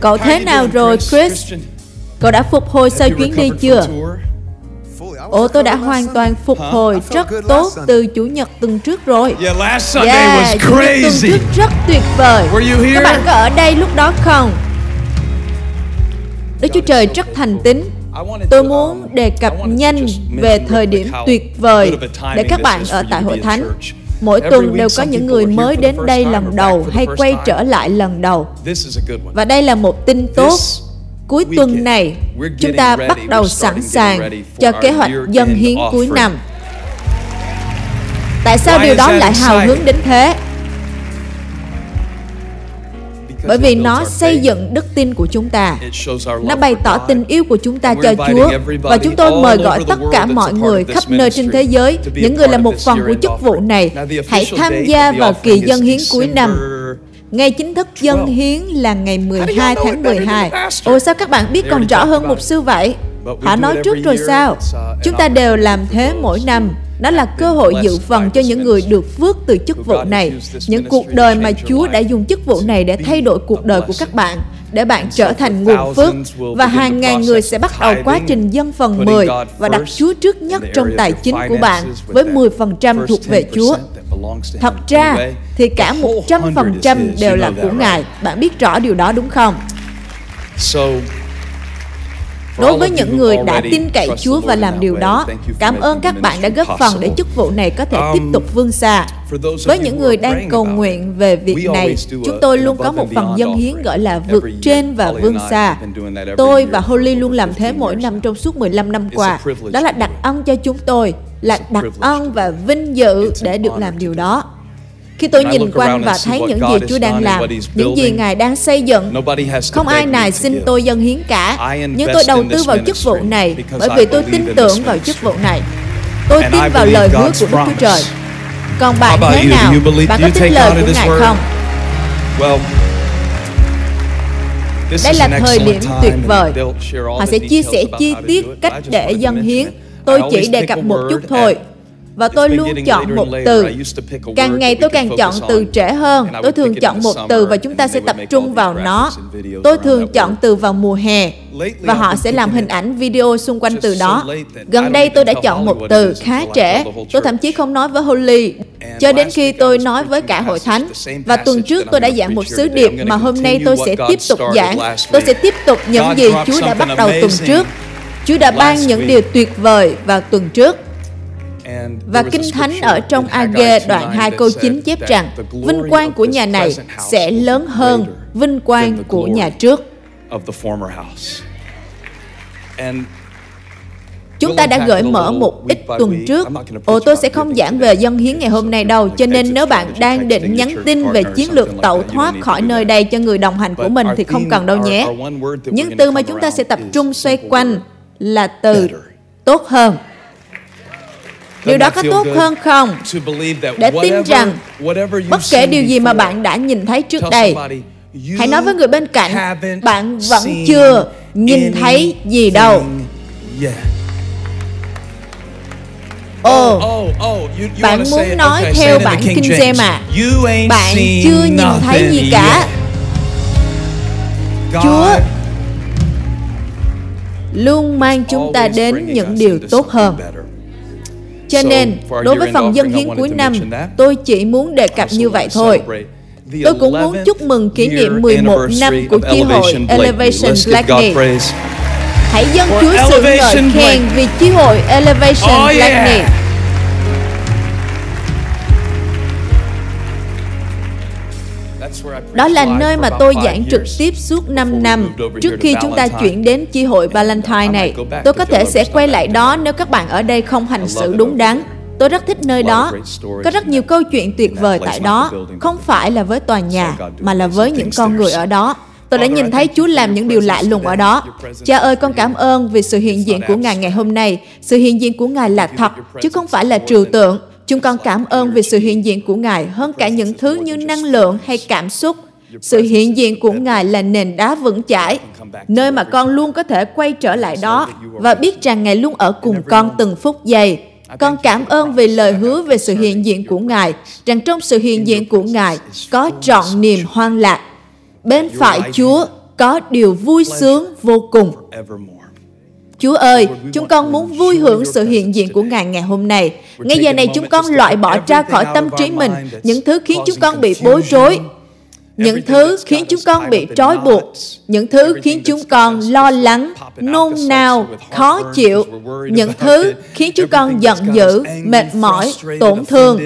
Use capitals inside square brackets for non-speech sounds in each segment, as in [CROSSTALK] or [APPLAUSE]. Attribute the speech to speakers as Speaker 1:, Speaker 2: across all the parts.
Speaker 1: Cậu thế nào rồi Chris? Cậu đã phục hồi sau chuyến đi chưa? Ồ, tôi đã hoàn toàn phục hồi rất tốt từ Chủ nhật tuần trước rồi.
Speaker 2: Yeah, last Sunday
Speaker 1: Yeah,
Speaker 2: was
Speaker 1: Chủ nhật tuần
Speaker 2: crazy.
Speaker 1: trước rất tuyệt vời.
Speaker 2: Were you here?
Speaker 1: Các bạn có ở đây lúc đó không? Đức Chúa Trời rất thành tín. Tôi muốn đề cập nhanh về thời điểm tuyệt vời để các bạn ở tại hội thánh. Mỗi tuần đều có những người mới đến đây lần đầu hay quay trở lại lần đầu. Và đây là một tin tốt. Cuối tuần này, chúng ta bắt đầu sẵn sàng cho kế hoạch dân hiến cuối năm. Tại sao điều đó lại hào hứng đến thế? Bởi vì nó xây dựng đức tin của chúng ta. Nó bày tỏ tình yêu của chúng ta cho Chúa và chúng tôi mời gọi tất cả mọi người khắp nơi trên thế giới, những người là một phần của chức vụ này, hãy tham gia vào kỳ dân hiến cuối năm. Ngày chính thức dân hiến là ngày 12 tháng 12. Ồ sao các bạn biết còn rõ hơn mục sư vậy? Họ nói trước rồi sao? Chúng ta đều làm thế mỗi năm. Đó là cơ hội dự phần cho những người được phước từ chức vụ này. Những cuộc đời mà Chúa đã dùng chức vụ này để thay đổi cuộc đời của các bạn để bạn trở thành nguồn phước và hàng ngàn người sẽ bắt đầu quá trình dân phần 10 và đặt Chúa trước nhất trong tài chính của bạn với 10% thuộc về Chúa. Thật ra thì cả 100% đều là của Ngài. Bạn biết rõ điều đó đúng không? Đối với những người đã tin cậy Chúa và làm điều đó, cảm ơn các bạn đã góp phần để chức vụ này có thể tiếp tục vươn xa. Với những người đang cầu nguyện về việc này, chúng tôi luôn có một phần dân hiến gọi là vượt trên và vươn xa. Tôi và Holly luôn làm thế mỗi năm trong suốt 15 năm qua. Đó là đặc ân cho chúng tôi, là đặc ân và vinh dự để được làm điều đó. Khi tôi nhìn quanh và thấy những gì Chúa đang làm, những gì Ngài đang xây dựng, không ai nào xin tôi dân hiến cả, nhưng tôi đầu tư vào chức vụ này bởi vì tôi tin tưởng vào chức vụ này. Tôi tin vào lời hứa của Đức Chúa Trời. Còn bạn thế nào? Bạn có tin lời của Ngài không? Đây là thời điểm tuyệt vời. Họ sẽ chia sẻ chi tiết cách để dân hiến. Tôi chỉ đề cập một chút thôi và tôi luôn chọn một từ. Càng ngày tôi càng chọn từ trễ hơn. Tôi thường chọn một từ và chúng ta sẽ tập trung vào nó. Tôi thường chọn từ vào mùa hè và họ sẽ làm hình ảnh video xung quanh từ đó. Gần đây tôi đã chọn một từ khá trễ. Tôi thậm chí không nói với Holly cho đến khi tôi nói với cả hội thánh. Và tuần trước tôi đã giảng một sứ điệp mà hôm nay tôi sẽ tiếp tục giảng. Tôi sẽ tiếp tục những gì Chúa đã bắt đầu tuần trước. Chúa đã ban những điều tuyệt vời vào tuần trước. Và Kinh Thánh ở trong Age đoạn 2 câu 9 chép rằng vinh quang của nhà này sẽ lớn hơn vinh quang của nhà trước. Chúng ta đã gợi mở một ít tuần trước. Ồ, tôi sẽ không giảng về dân hiến ngày hôm nay đâu, cho nên nếu bạn đang định nhắn tin về chiến lược tẩu thoát khỏi nơi đây cho người đồng hành của mình thì không cần đâu nhé. Những từ mà chúng ta sẽ tập trung xoay quanh là từ tốt hơn. Điều đó có tốt hơn không? Để tin rằng bất kể điều gì mà bạn đã nhìn thấy trước đây, hãy nói với người bên cạnh, bạn vẫn chưa nhìn thấy gì đâu. Ồ, bạn muốn nói theo bản Kinh James à? Bạn chưa nhìn thấy gì cả. Chúa luôn mang chúng ta đến những điều tốt hơn. Cho nên, đối với phần dân hiến cuối năm, tôi chỉ muốn đề cập như vậy thôi. Tôi cũng muốn chúc mừng kỷ niệm 11 năm của chi hội Elevation Blackney. Hãy dâng Chúa sự ngợi khen vì chi hội Elevation Blackney. Đó là nơi mà tôi giảng trực tiếp suốt 5 năm trước khi chúng ta chuyển đến chi hội Valentine này. Tôi có thể sẽ quay lại đó nếu các bạn ở đây không hành xử đúng đắn. Tôi rất thích nơi đó. Có rất nhiều câu chuyện tuyệt vời tại đó, không phải là với tòa nhà, mà là với những con người ở đó. Tôi đã nhìn thấy Chúa làm những điều lạ lùng ở đó. Cha ơi, con cảm ơn vì sự hiện diện của Ngài ngày hôm nay. Sự hiện diện của Ngài là thật, chứ không phải là trừu tượng. Chúng con cảm ơn vì sự hiện diện của Ngài hơn cả những thứ như năng lượng hay cảm xúc. Sự hiện diện của Ngài là nền đá vững chãi, nơi mà con luôn có thể quay trở lại đó và biết rằng Ngài luôn ở cùng con từng phút giây. Con cảm ơn vì lời hứa về sự hiện diện của Ngài, rằng trong sự hiện diện của Ngài có trọn niềm hoan lạc. Bên phải Chúa có điều vui sướng vô cùng. Chúa ơi, chúng con muốn vui hưởng sự hiện diện của Ngài ngày hôm nay. Ngay giờ này chúng con loại bỏ ra khỏi tâm trí mình những thứ khiến chúng con bị bối rối, những thứ khiến chúng con bị trói buộc, những thứ khiến chúng con lo lắng, nôn nao, khó chịu, những thứ khiến chúng con giận dữ, mệt mỏi, tổn thương,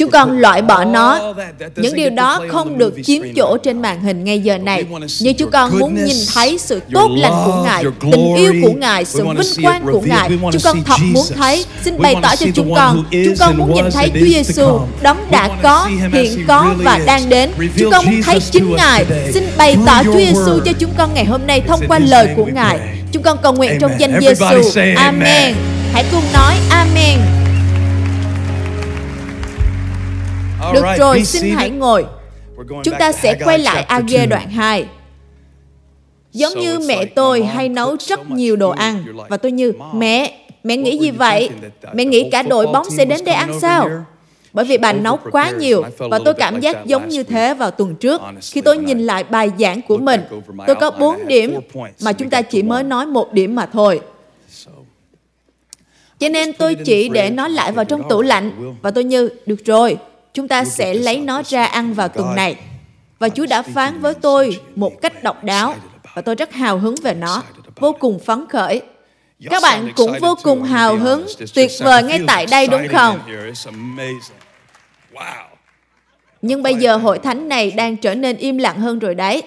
Speaker 1: Chúng con loại bỏ nó. Những điều đó không được chiếm chỗ trên màn hình ngay giờ này. Nhưng chúng con muốn nhìn thấy sự tốt lành của Ngài, tình yêu của Ngài, sự vinh quang của Ngài. Chúng con thật muốn thấy. Xin bày tỏ cho chúng con. Chúng con muốn nhìn thấy Chúa Giêsu, đấng đã có, hiện có và đang đến. Chúng con muốn thấy chính Ngài. Xin bày tỏ Chúa Giêsu cho chúng con ngày hôm nay thông qua lời của Ngài. Chúng con cầu nguyện trong danh Giêsu. Amen. Hãy cùng nói Amen. Được rồi, xin hãy ngồi. Chúng ta sẽ quay lại AG đoạn 2. Giống như mẹ tôi hay nấu rất nhiều đồ ăn và tôi như mẹ, mẹ nghĩ gì vậy? Mẹ nghĩ cả đội bóng sẽ đến đây ăn sao? Bởi vì bà nấu quá nhiều và tôi cảm giác giống như thế vào tuần trước. Khi tôi nhìn lại bài giảng của mình, tôi có 4 điểm mà chúng ta chỉ mới nói một điểm mà thôi. Cho nên tôi chỉ để nó lại vào trong tủ lạnh và tôi như, được rồi, chúng ta sẽ lấy nó ra ăn vào tuần này. Và Chúa đã phán với tôi một cách độc đáo và tôi rất hào hứng về nó, vô cùng phấn khởi. Các bạn cũng vô cùng hào hứng, tuyệt vời ngay tại đây đúng không? Nhưng bây giờ hội thánh này đang trở nên im lặng hơn rồi đấy.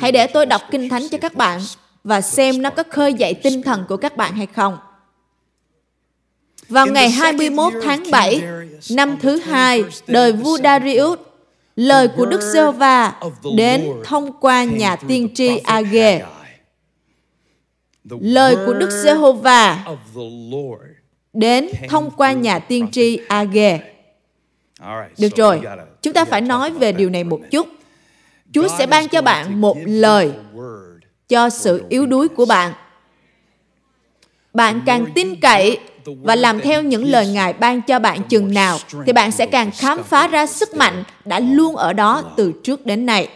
Speaker 1: Hãy để tôi đọc kinh thánh cho các bạn và xem nó có khơi dậy tinh thần của các bạn hay không. Vào ngày 21 tháng 7, năm thứ hai, đời vua Darius, lời của Đức giê va đến thông qua nhà tiên tri Age. Lời của Đức Giê-hô-va đến thông qua nhà tiên tri Age. Được rồi, chúng ta phải nói về điều này một chút. Chúa sẽ ban cho bạn một lời cho sự yếu đuối của bạn. Bạn càng tin cậy và làm theo những lời Ngài ban cho bạn chừng nào, thì bạn sẽ càng khám phá ra sức mạnh đã luôn ở đó từ trước đến nay.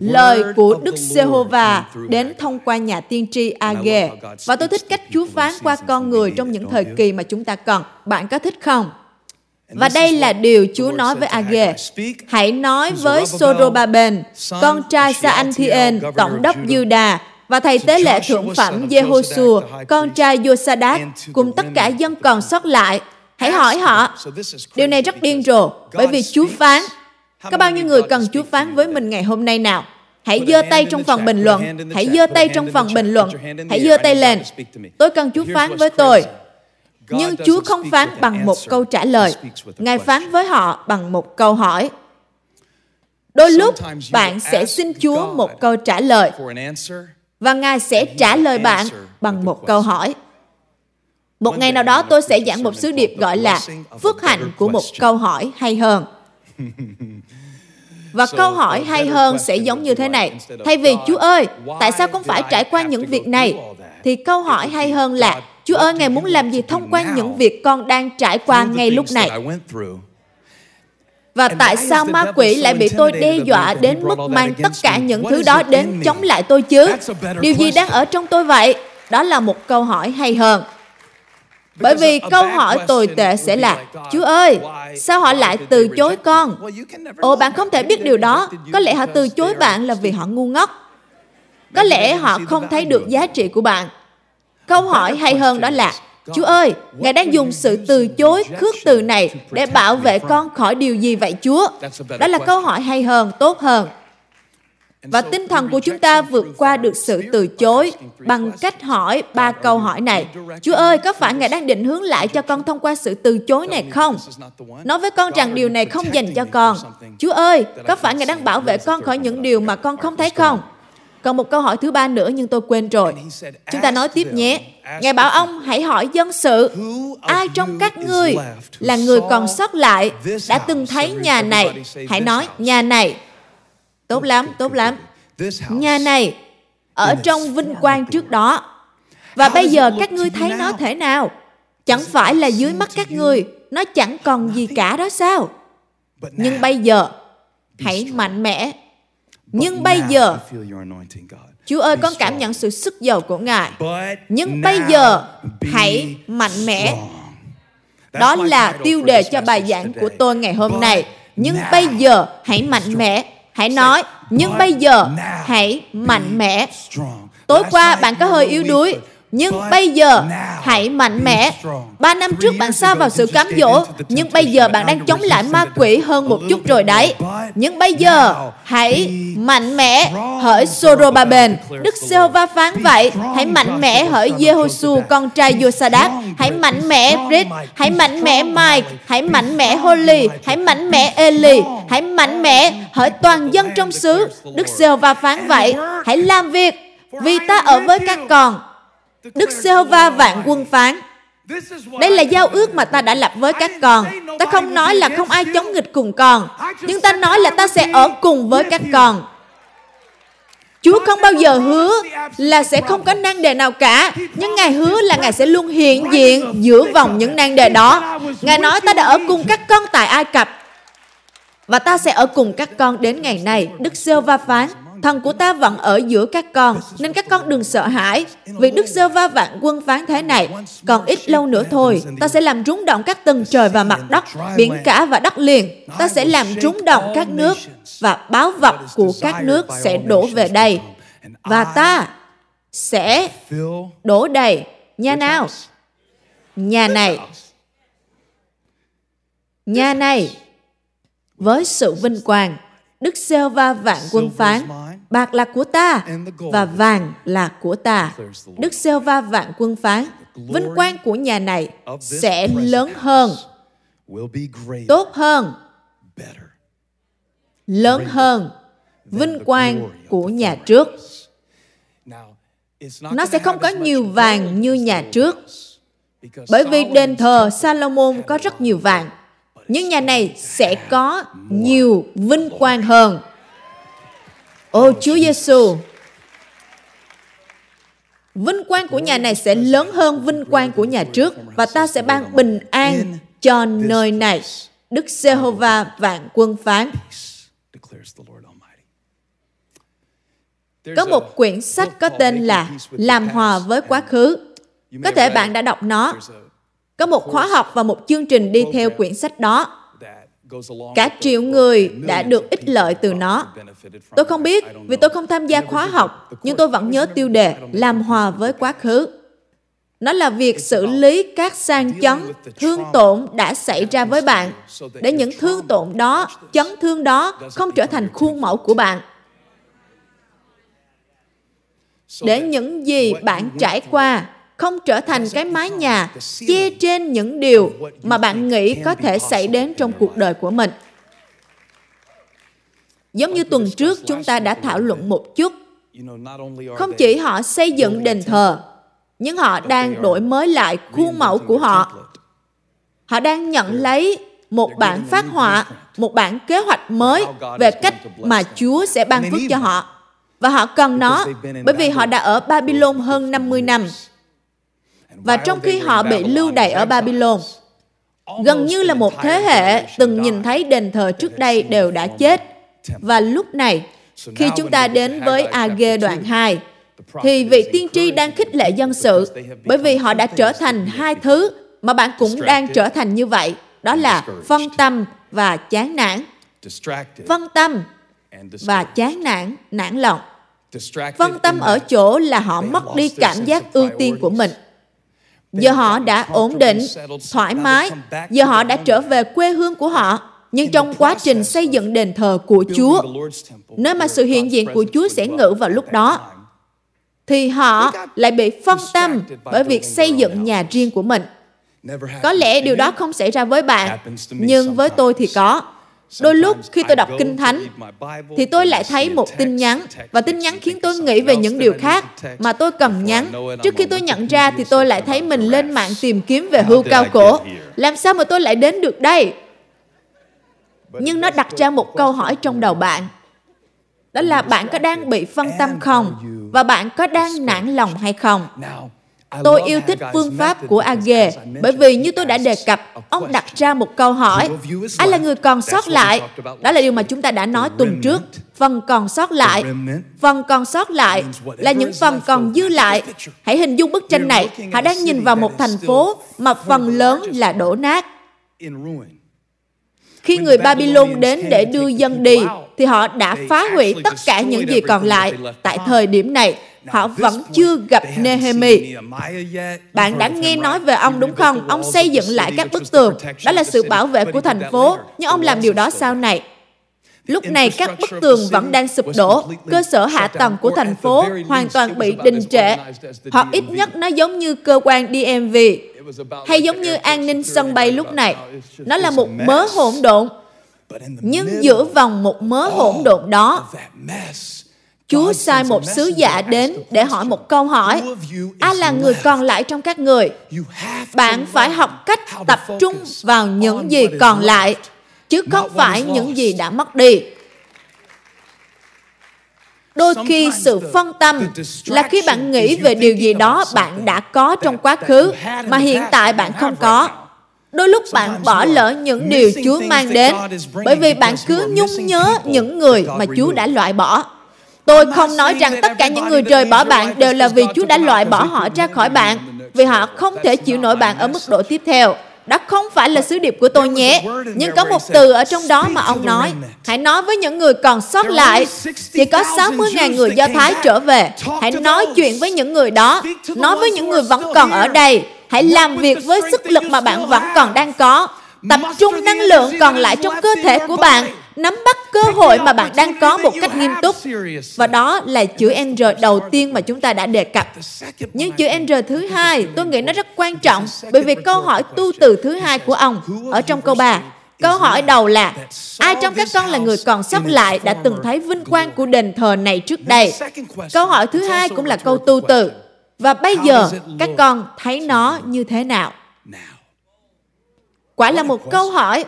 Speaker 1: Lời của Đức Giê-hô-va đến thông qua nhà tiên tri Age. Và tôi thích cách Chúa phán qua con người trong những thời kỳ mà chúng ta cần. Bạn có thích không? Và đây là điều Chúa nói với Age. Hãy nói với Sorobaben, con trai Sa Anthien, tổng đốc Juda, và thầy tế lễ thượng phẩm Jehoshua, con trai Yosadat, cùng tất cả dân còn sót lại. Hãy hỏi họ. Điều này rất điên rồ, bởi vì Chúa phán. Có bao nhiêu người cần Chúa phán với mình ngày hôm nay nào? Hãy giơ tay trong phần bình luận. Hãy giơ tay trong phần bình luận. Hãy giơ tay lên. Tôi cần Chúa phán với tôi. Nhưng Chúa không phán bằng một câu trả lời. Ngài phán với họ bằng một câu hỏi. Đôi lúc bạn sẽ xin Chúa một câu trả lời và Ngài sẽ trả lời bạn bằng một câu hỏi. Một ngày nào đó tôi sẽ giảng một sứ điệp gọi là phước hạnh của một câu hỏi hay hơn. Và câu hỏi hay hơn sẽ giống như thế này. Thay vì Chúa ơi, tại sao con phải trải qua những việc này? Thì câu hỏi hay hơn là Chúa ơi, Ngài muốn làm gì thông qua những việc con đang trải qua ngay lúc này? Và tại sao ma quỷ lại bị tôi đe dọa đến mức mang tất cả những thứ đó đến chống lại tôi chứ? Điều gì đang ở trong tôi vậy? Đó là một câu hỏi hay hơn. Bởi vì câu hỏi tồi tệ sẽ là, Chúa ơi, sao họ lại từ chối con? Ồ, bạn không thể biết điều đó. Có lẽ họ từ chối bạn là vì họ ngu ngốc. Có lẽ họ không thấy được giá trị của bạn. Câu hỏi hay hơn đó là, Chúa ơi, Ngài đang dùng sự từ chối khước từ này để bảo vệ con khỏi điều gì vậy Chúa? Đó là câu hỏi hay hơn, tốt hơn. Và tinh thần của chúng ta vượt qua được sự từ chối bằng cách hỏi ba câu hỏi này. Chúa ơi, có phải Ngài đang định hướng lại cho con thông qua sự từ chối này không? Nói với con rằng điều này không dành cho con. Chúa ơi, có phải Ngài đang bảo vệ con khỏi những điều mà con không thấy không? Còn một câu hỏi thứ ba nữa nhưng tôi quên rồi. Chúng ta nói tiếp nhé. Ngài bảo ông hãy hỏi dân sự. Ai trong các ngươi là người còn sót lại đã từng thấy nhà này? Hãy nói nhà này. Tốt lắm, tốt lắm. Nhà này ở trong vinh quang trước đó. Và bây giờ các ngươi thấy nó thế nào? Chẳng phải là dưới mắt các ngươi nó chẳng còn gì cả đó sao? Nhưng bây giờ hãy mạnh mẽ Nhưng bây giờ, Chúa ơi, con cảm nhận sự sức dầu của Ngài. Nhưng bây giờ, hãy mạnh mẽ. Đó là tiêu đề cho bài giảng của tôi ngày hôm nay. Nhưng bây giờ, hãy mạnh mẽ. Hãy nói, nhưng bây giờ, hãy mạnh mẽ. Tối qua, bạn có hơi yếu đuối, nhưng bây giờ hãy mạnh mẽ. Ba năm trước bạn xa vào sự cám dỗ, nhưng bây giờ bạn đang chống lại ma quỷ hơn một chút rồi đấy. Nhưng bây giờ hãy mạnh mẽ hỡi Sorobaben. Đức giê va phán vậy. Hãy mạnh mẽ hỡi Jehosu con trai Josadak. Hãy mạnh mẽ Brit. Hãy mạnh mẽ Mike. Hãy mạnh mẽ Holly. Hãy mạnh mẽ Eli. Hãy mạnh mẽ hỡi toàn dân trong xứ. Đức giê va phán vậy. Hãy làm việc vì ta ở với các con Đức Giê-hô-va vạn quân phán đây là giao ước mà ta đã lập với các con. Ta không nói là không ai chống nghịch cùng con, nhưng ta nói là ta sẽ ở cùng với các con. Chúa không bao giờ hứa là sẽ không có nan đề nào cả, nhưng Ngài hứa là Ngài sẽ luôn hiện diện giữa vòng những nan đề đó. Ngài nói ta đã ở cùng các con tại Ai Cập và ta sẽ ở cùng các con đến ngày này. Đức Sêu Va phán, thần của ta vẫn ở giữa các con, nên các con đừng sợ hãi. Vì Đức Sơ Va vạn quân phán thế này, còn ít lâu nữa thôi, ta sẽ làm rúng động các tầng trời và mặt đất, biển cả và đất liền. Ta sẽ làm rúng động các nước và báo vật của các nước sẽ đổ về đây. Và ta sẽ đổ đầy nhà nào? Nhà này. Nhà này với sự vinh quang Đức giê va vạn quân phán, bạc là của ta và vàng là của ta. Đức giê va vạn quân phán, vinh quang của nhà này sẽ lớn hơn, tốt hơn, lớn hơn. vinh quang của nhà trước. Nó sẽ không có nhiều vàng như nhà trước, bởi vì đền thờ Salomon có rất nhiều vàng những nhà này sẽ có nhiều vinh quang hơn. Ô Chúa Giêsu, vinh quang của nhà này sẽ lớn hơn vinh quang của nhà trước và ta sẽ ban bình an cho nơi này. Đức Giê-hô-va vạn quân phán. Có một quyển sách có tên là Làm hòa với quá khứ. Có thể bạn đã đọc nó có một khóa học và một chương trình đi theo quyển sách đó. Cả triệu người đã được ích lợi từ nó. Tôi không biết vì tôi không tham gia khóa học, nhưng tôi vẫn nhớ tiêu đề làm hòa với quá khứ. Nó là việc xử lý các sang chấn, thương tổn đã xảy ra với bạn, để những thương tổn đó, chấn thương đó không trở thành khuôn mẫu của bạn. Để những gì bạn trải qua không trở thành cái mái nhà che trên những điều mà bạn nghĩ có thể xảy đến trong cuộc đời của mình. Giống như tuần trước chúng ta đã thảo luận một chút, không chỉ họ xây dựng đền thờ, nhưng họ đang đổi mới lại khuôn mẫu của họ. Họ đang nhận lấy một bản phát họa, một bản kế hoạch mới về cách mà Chúa sẽ ban phước cho họ. Và họ cần nó bởi vì họ đã ở Babylon hơn 50 năm và trong khi họ bị lưu đày ở Babylon, gần như là một thế hệ từng nhìn thấy đền thờ trước đây đều đã chết. Và lúc này, khi chúng ta đến với AG đoạn 2, thì vị tiên tri đang khích lệ dân sự bởi vì họ đã trở thành hai thứ mà bạn cũng đang trở thành như vậy. Đó là phân tâm và chán nản. Phân tâm và chán nản, nản lòng. Phân tâm ở chỗ là họ mất đi cảm giác ưu tiên của mình Giờ họ đã ổn định, thoải mái, giờ họ đã trở về quê hương của họ. Nhưng trong quá trình xây dựng đền thờ của Chúa, nơi mà sự hiện diện của Chúa sẽ ngự vào lúc đó, thì họ lại bị phân tâm bởi việc xây dựng nhà riêng của mình. Có lẽ điều đó không xảy ra với bạn, nhưng với tôi thì có. Đôi lúc khi tôi đọc Kinh Thánh, thì tôi lại thấy một tin nhắn, và tin nhắn khiến tôi nghĩ về những điều khác mà tôi cần nhắn. Trước khi tôi nhận ra thì tôi lại thấy mình lên mạng tìm kiếm về hưu cao cổ. Làm sao mà tôi lại đến được đây? Nhưng nó đặt ra một câu hỏi trong đầu bạn. Đó là bạn có đang bị phân tâm không? Và bạn có đang nản lòng hay không? Tôi yêu thích phương pháp của Age bởi vì như tôi đã đề cập, ông đặt ra một câu hỏi. Ai là người còn sót lại? Đó là điều mà chúng ta đã nói tuần trước. Phần còn sót lại. Phần còn sót lại là những phần còn dư lại. Hãy hình dung bức tranh này. Họ đang nhìn vào một thành phố mà phần lớn là đổ nát. Khi người Babylon đến để đưa dân đi, thì họ đã phá hủy tất cả những gì còn lại tại thời điểm này họ vẫn chưa gặp Nehemi. Bạn đã nghe nói về ông đúng không? Ông xây dựng lại các bức tường. Đó là sự bảo vệ của thành phố. Nhưng ông làm điều đó sau này. Lúc này các bức tường vẫn đang sụp đổ, cơ sở hạ tầng của thành phố hoàn toàn bị đình trệ. Hoặc ít nhất nó giống như cơ quan DMV, hay giống như an ninh sân bay lúc này. Nó là một mớ hỗn độn. Nhưng giữa vòng một mớ hỗn độn đó, Chúa sai một sứ giả đến để hỏi một câu hỏi. Ai là người còn lại trong các người? Bạn phải học cách tập trung vào những gì còn lại, chứ không phải những gì đã mất đi. Đôi khi sự phân tâm là khi bạn nghĩ về điều gì đó bạn đã có trong quá khứ mà hiện tại bạn không có. Đôi lúc bạn bỏ lỡ những điều Chúa mang đến bởi vì bạn cứ nhung nhớ những người mà Chúa đã loại bỏ. Tôi không nói rằng tất cả những người rời bỏ bạn đều là vì Chúa đã loại bỏ họ ra khỏi bạn, vì họ không thể chịu nổi bạn ở mức độ tiếp theo. Đó không phải là sứ điệp của tôi nhé. Nhưng có một từ ở trong đó mà ông nói. Hãy nói với những người còn sót lại. Chỉ có 60.000 người Do Thái trở về. Hãy nói chuyện với những người đó. Nói với những người vẫn còn ở đây. Hãy làm việc với sức lực mà bạn vẫn còn đang có. Tập trung năng lượng còn lại trong cơ thể của bạn nắm bắt cơ hội mà bạn đang có một cách nghiêm túc. Và đó là chữ N đầu tiên mà chúng ta đã đề cập. Nhưng chữ N thứ hai, tôi nghĩ nó rất quan trọng bởi vì câu hỏi tu từ thứ hai của ông ở trong câu 3. Câu hỏi đầu là Ai trong các con là người còn sót lại đã từng thấy vinh quang của đền thờ này trước đây? Câu hỏi thứ hai cũng là câu tu từ. Và bây giờ các con thấy nó như thế nào? Quả là một câu hỏi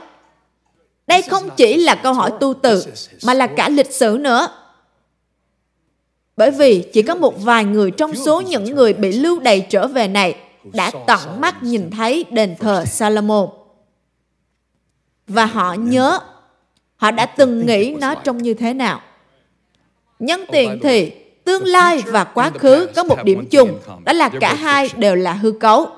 Speaker 1: đây không chỉ là câu hỏi tu từ, mà là cả lịch sử nữa. Bởi vì chỉ có một vài người trong số những người bị lưu đày trở về này đã tận mắt nhìn thấy đền thờ Salomon. Và họ nhớ, họ đã từng nghĩ nó trông như thế nào. Nhân tiện thì, tương lai và quá khứ có một điểm chung, đó là cả hai đều là hư cấu.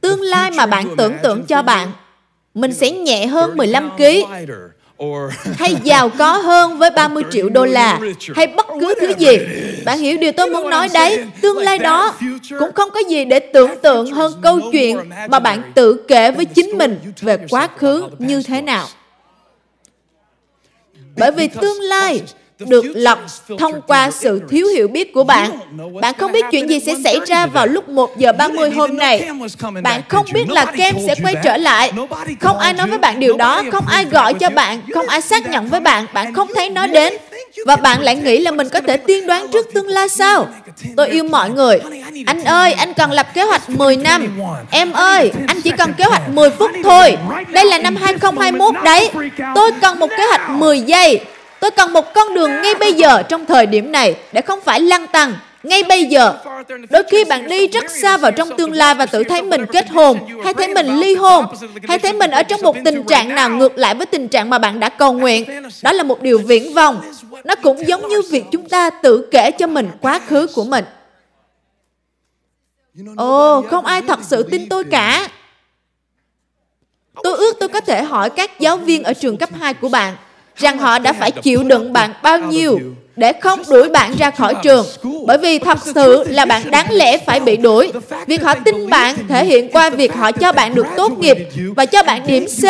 Speaker 1: Tương lai mà bạn tưởng tượng cho bạn, mình sẽ nhẹ hơn 15 kg hay giàu có hơn với 30 triệu đô la hay bất cứ thứ gì. Bạn hiểu điều tôi muốn nói đấy. Tương lai đó cũng không có gì để tưởng tượng hơn câu chuyện mà bạn tự kể với chính mình về quá khứ như thế nào. Bởi vì tương lai được lập thông qua sự thiếu hiểu biết của bạn. Bạn không biết chuyện gì sẽ xảy ra vào lúc 1 giờ 30 hôm nay. Bạn không biết là Kem sẽ quay trở lại. Không ai nói với bạn điều đó, không ai gọi cho bạn, không ai xác nhận với bạn, bạn không thấy nó đến. Và bạn lại nghĩ là mình có thể tiên đoán trước tương lai sao? Tôi yêu mọi người. Anh ơi, anh cần lập kế hoạch 10 năm. Em ơi, anh chỉ cần kế hoạch 10 phút thôi. Đây là năm 2021 đấy. Tôi cần một kế hoạch 10 giây. Tôi cần một con đường ngay bây giờ trong thời điểm này để không phải lăng tăng ngay bây giờ. Đôi khi bạn đi rất xa vào trong tương lai và tự thấy mình kết hôn, hay thấy mình ly hôn, hay thấy mình ở trong một tình trạng nào ngược lại với tình trạng mà bạn đã cầu nguyện. Đó là một điều viễn vọng. Nó cũng giống như việc chúng ta tự kể cho mình quá khứ của mình. Ồ, không ai thật sự tin tôi cả. Tôi ước tôi có thể hỏi các giáo viên ở trường cấp 2 của bạn rằng họ đã phải chịu đựng bạn bao nhiêu để không đuổi bạn ra khỏi trường. Bởi vì thật sự là bạn đáng lẽ phải bị đuổi. Việc họ tin bạn thể hiện qua việc họ cho bạn được tốt nghiệp và cho bạn điểm C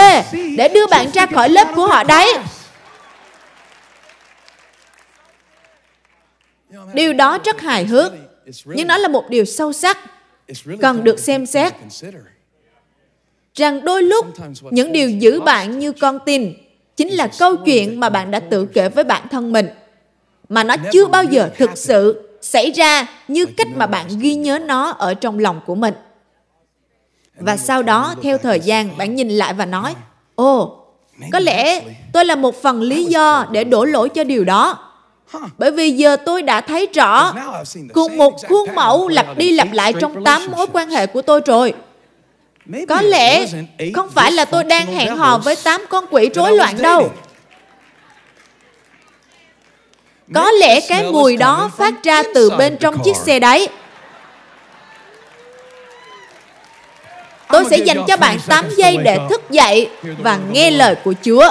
Speaker 1: để đưa bạn ra khỏi lớp của họ đấy. Điều đó rất hài hước, nhưng nó là một điều sâu sắc, cần được xem xét. Rằng đôi lúc, những điều giữ bạn như con tin chính là câu chuyện mà bạn đã tự kể với bản thân mình. Mà nó chưa bao giờ thực sự xảy ra như cách mà bạn ghi nhớ nó ở trong lòng của mình. Và sau đó, theo thời gian, bạn nhìn lại và nói, ồ, có lẽ tôi là một phần lý do để đổ lỗi cho điều đó. Bởi vì giờ tôi đã thấy rõ, cùng một khuôn mẫu lặp đi lặp lại trong tám mối quan hệ của tôi rồi. Có lẽ không phải là tôi đang hẹn hò với tám con quỷ rối loạn đâu. Có lẽ cái mùi đó phát ra từ bên trong chiếc xe đấy. Tôi sẽ dành cho bạn 8 giây để thức dậy và nghe lời của Chúa.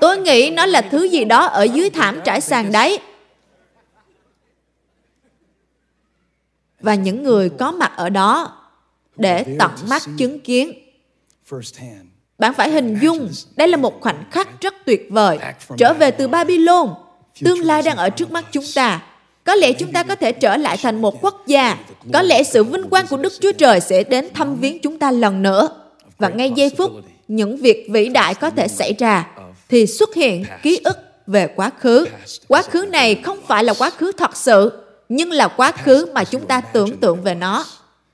Speaker 1: Tôi nghĩ nó là thứ gì đó ở dưới thảm trải sàn đấy. Và những người có mặt ở đó để tận mắt chứng kiến. Bạn phải hình dung, đây là một khoảnh khắc rất tuyệt vời. Trở về từ Babylon, tương lai đang ở trước mắt chúng ta. Có lẽ chúng ta có thể trở lại thành một quốc gia. Có lẽ sự vinh quang của Đức Chúa Trời sẽ đến thăm viếng chúng ta lần nữa. Và ngay giây phút, những việc vĩ đại có thể xảy ra, thì xuất hiện ký ức về quá khứ. Quá khứ này không phải là quá khứ thật sự, nhưng là quá khứ mà chúng ta tưởng tượng về nó.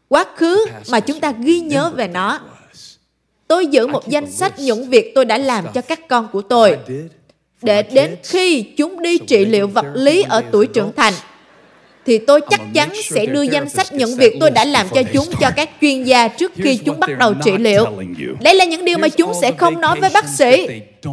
Speaker 1: Quá khứ mà chúng ta ghi nhớ về nó. Tôi giữ một danh sách những việc tôi đã làm cho các con của tôi, để đến khi chúng đi trị liệu vật lý ở tuổi trưởng thành thì tôi chắc chắn sẽ đưa danh sách những việc tôi đã làm cho chúng cho các chuyên gia trước khi chúng bắt đầu trị liệu. Đây là những điều mà chúng sẽ không nói với bác sĩ.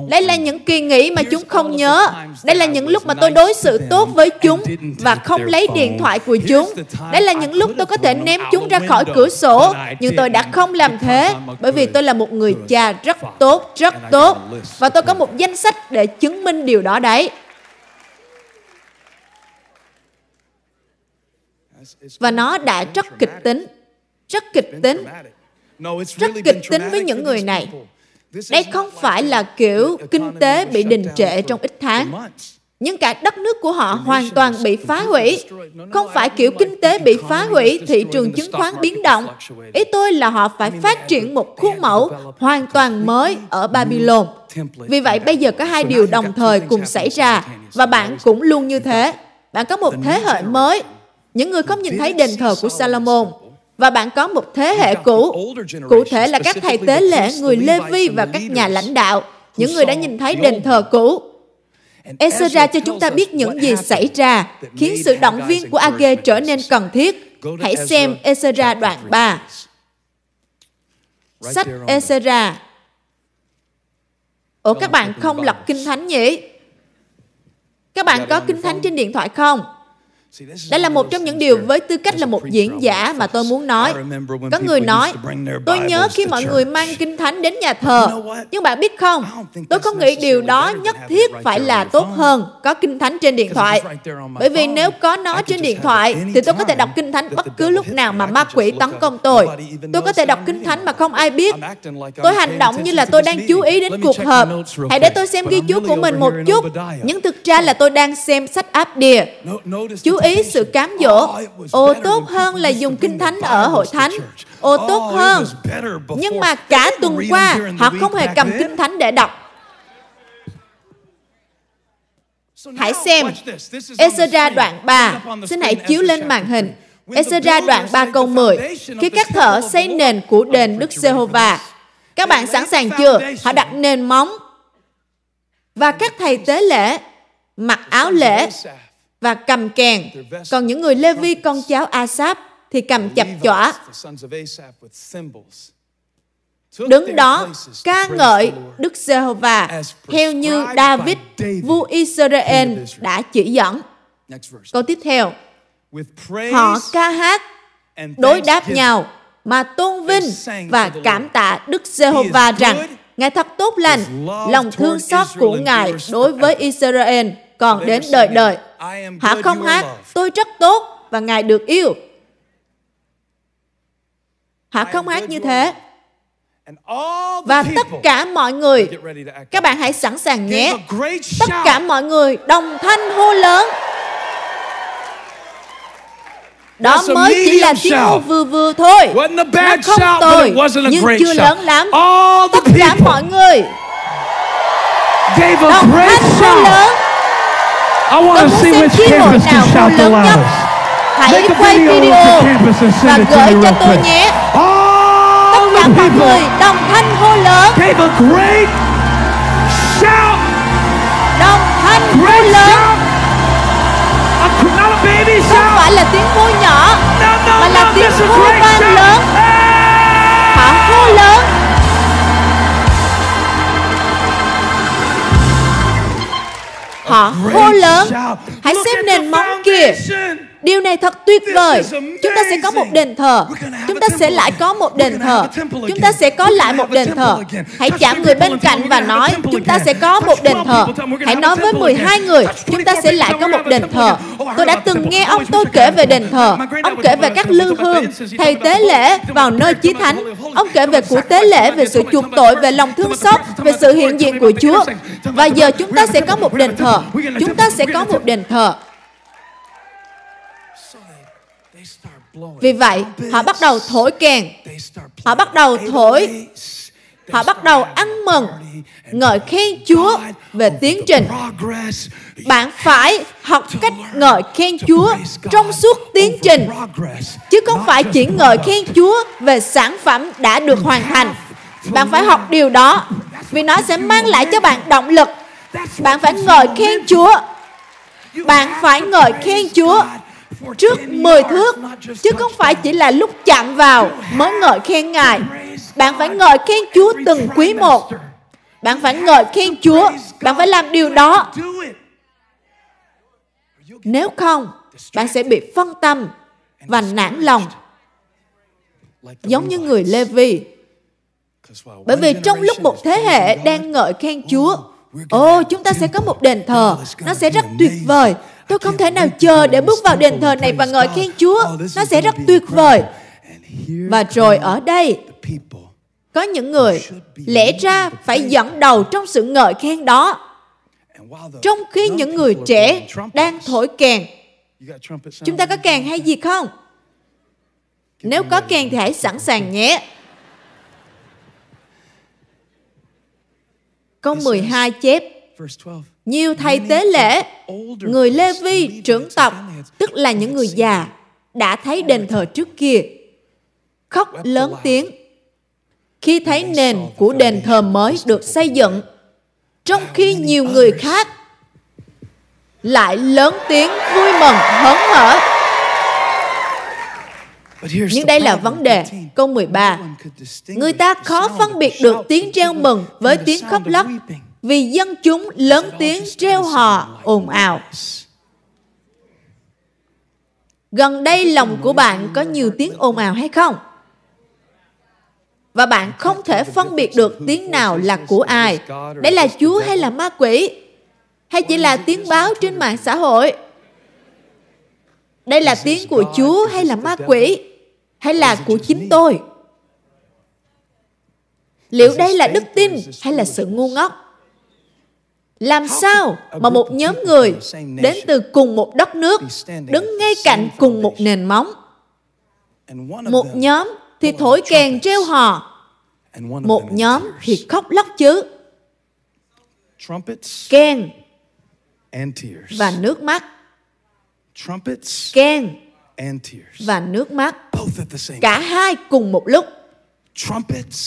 Speaker 1: Đây là những kỳ nghỉ mà chúng không nhớ. Đây là những lúc mà tôi đối xử tốt với chúng và không lấy điện thoại của chúng. Đây là những lúc tôi có thể ném chúng ra khỏi cửa sổ, nhưng tôi đã không làm thế bởi vì tôi là một người cha rất tốt, rất tốt. Và tôi có một danh sách để chứng minh điều đó đấy. Và nó đã rất kịch tính rất kịch tính rất kịch tính với những người này đây không phải là kiểu kinh tế bị đình trệ trong ít tháng nhưng cả đất nước của họ hoàn toàn bị phá hủy. Không phải kiểu kinh tế bị phá hủy, thị trường chứng khoán biến động. Ý tôi là họ phải phát triển một khuôn mẫu hoàn toàn mới ở Babylon. Vì vậy bây giờ có hai điều đồng thời cùng xảy ra và bạn cũng luôn như thế. Bạn có một thế hệ mới những người không nhìn thấy đền thờ của Salomon. Và bạn có một thế hệ cũ, cụ thể là các thầy tế lễ, người Lê Vi và các nhà lãnh đạo, những người đã nhìn thấy đền thờ cũ. Ezra cho chúng ta biết những gì xảy ra, khiến sự động viên của Age trở nên cần thiết. Hãy xem Ezra đoạn 3. Sách Ezra. Ủa các bạn không lọc kinh thánh nhỉ? Các bạn có kinh thánh trên điện thoại không? Đây là một trong những điều với tư cách là một diễn giả mà tôi muốn nói. Có người nói, tôi nhớ khi mọi người mang kinh thánh đến nhà thờ. Nhưng bạn biết không, tôi không nghĩ điều đó nhất thiết phải là tốt hơn có kinh thánh trên điện thoại. Bởi vì nếu có nó trên điện thoại, thì tôi có thể đọc kinh thánh bất cứ lúc nào mà ma quỷ tấn công tôi. Tôi có thể đọc kinh thánh mà không ai biết. Tôi hành động như là tôi đang chú ý đến cuộc họp. Hãy để tôi xem ghi chú của mình một chút. Nhưng thực ra là tôi đang xem sách áp đìa. Chú ý sự cám dỗ. Ồ tốt hơn là dùng kinh thánh ở hội thánh. Ồ tốt hơn. Nhưng mà cả tuần qua họ không hề cầm kinh thánh để đọc. Hãy xem Ezra đoạn 3. Xin hãy chiếu lên màn hình. Ezra đoạn 3 câu 10. Khi các thợ xây nền của đền Đức Giê-hô-va, các bạn sẵn sàng chưa? Họ đặt nền móng. Và các thầy tế lễ mặc áo lễ và cầm kèn. Còn những người Lê Vi con cháu Asap thì cầm chập chọa. Đứng đó ca ngợi Đức Giê-hô-va. Theo như David, vua Israel đã chỉ dẫn. Câu tiếp theo, họ ca hát đối đáp nhau mà tôn vinh và cảm tạ Đức Giê-hô-va rằng Ngài thật tốt lành, lòng thương xót của Ngài đối với Israel còn đến đời đời. Họ không hát, tôi rất tốt và Ngài được yêu. Họ không hát như thế. Và tất cả mọi người, các bạn hãy sẵn sàng nhé. Tất cả mọi người đồng thanh hô lớn. Đó mới chỉ là tiếng hô vừa vừa thôi. Nó không tồi, nhưng chưa lớn lắm. Tất cả mọi người đồng thanh hô lớn. Tôi muốn xem chi hội nào cô lớn nhất. Hãy quay video và gửi cho tôi nhé. Tất cả mọi người đồng thanh hô lớn. Đồng thanh hô lớn.
Speaker 2: Không phải
Speaker 1: là tiếng hô nhỏ,
Speaker 2: mà là tiếng hô
Speaker 1: vang lớn. hả? hô lớn. Họ hô lớn. Hãy xem nền móng kìa. Điều này thật tuyệt vời. Chúng ta sẽ có một đền thờ. Chúng ta sẽ lại có một đền thờ. Chúng ta sẽ có lại một đền thờ. Hãy chạm người bên cạnh và nói, chúng ta sẽ có một đền thờ. Hãy nói với 12 người, chúng ta sẽ lại có một đền thờ. Tôi đã từng nghe ông tôi kể về đền thờ. Ông kể về các lư hương, thầy tế lễ vào nơi chí thánh. Ông kể về của tế lễ, về sự chuộc tội, về lòng thương xót, về sự hiện diện của Chúa. Và giờ chúng ta sẽ có một đền thờ. Chúng ta sẽ có một đền thờ. Vì vậy, họ bắt đầu thổi kèn. Họ bắt đầu thổi. Họ bắt đầu ăn mừng, ngợi khen Chúa về tiến trình. Bạn phải học cách ngợi khen Chúa trong suốt tiến trình, chứ không phải chỉ ngợi khen Chúa về sản phẩm đã được hoàn thành. Bạn phải học điều đó, vì nó sẽ mang lại cho bạn động lực. Bạn phải ngợi khen Chúa. Bạn phải ngợi khen Chúa trước 10 thước, chứ không phải chỉ là lúc chạm vào mới ngợi khen Ngài. Bạn phải ngợi khen Chúa từng quý một. Bạn phải ngợi khen Chúa. Bạn phải làm điều đó. Nếu không, bạn sẽ bị phân tâm và nản lòng. Giống như người Lê Vi. Bởi vì trong lúc một thế hệ đang ngợi khen Chúa, Ồ, oh, chúng ta sẽ có một đền thờ. Nó sẽ rất tuyệt vời. Tôi không thể nào chờ để bước vào đền thờ này và ngợi khen Chúa. Nó sẽ rất tuyệt vời. Và rồi ở đây, có những người lẽ ra phải dẫn đầu trong sự ngợi khen đó. Trong khi những người trẻ đang thổi kèn. Chúng ta có kèn hay gì không? Nếu có kèn thì hãy sẵn sàng nhé. Câu 12 chép nhiều thầy tế lễ, người Lê Vi, trưởng tộc, tức là những người già, đã thấy đền thờ trước kia, khóc lớn tiếng khi thấy nền của đền thờ mới được xây dựng, trong khi nhiều người khác lại lớn tiếng vui mừng hớn hở. Nhưng đây là vấn đề. Câu 13. Người ta khó phân biệt được tiếng reo mừng với tiếng khóc lóc vì dân chúng lớn tiếng reo hò ồn ào. Gần đây lòng của bạn có nhiều tiếng ồn ào hay không? Và bạn không thể phân biệt được tiếng nào là của ai. Đây là Chúa hay là ma quỷ? Hay chỉ là tiếng báo trên mạng xã hội? Đây là tiếng của Chúa hay là ma quỷ? Hay là của chính tôi? Liệu đây là đức tin hay là sự ngu ngốc? Làm sao mà một nhóm người đến từ cùng một đất nước đứng ngay cạnh cùng một nền móng? Một nhóm thì thổi kèn treo hò. Một nhóm thì khóc lóc chứ. Kèn và nước mắt. Kèn và nước mắt. Cả hai cùng một lúc.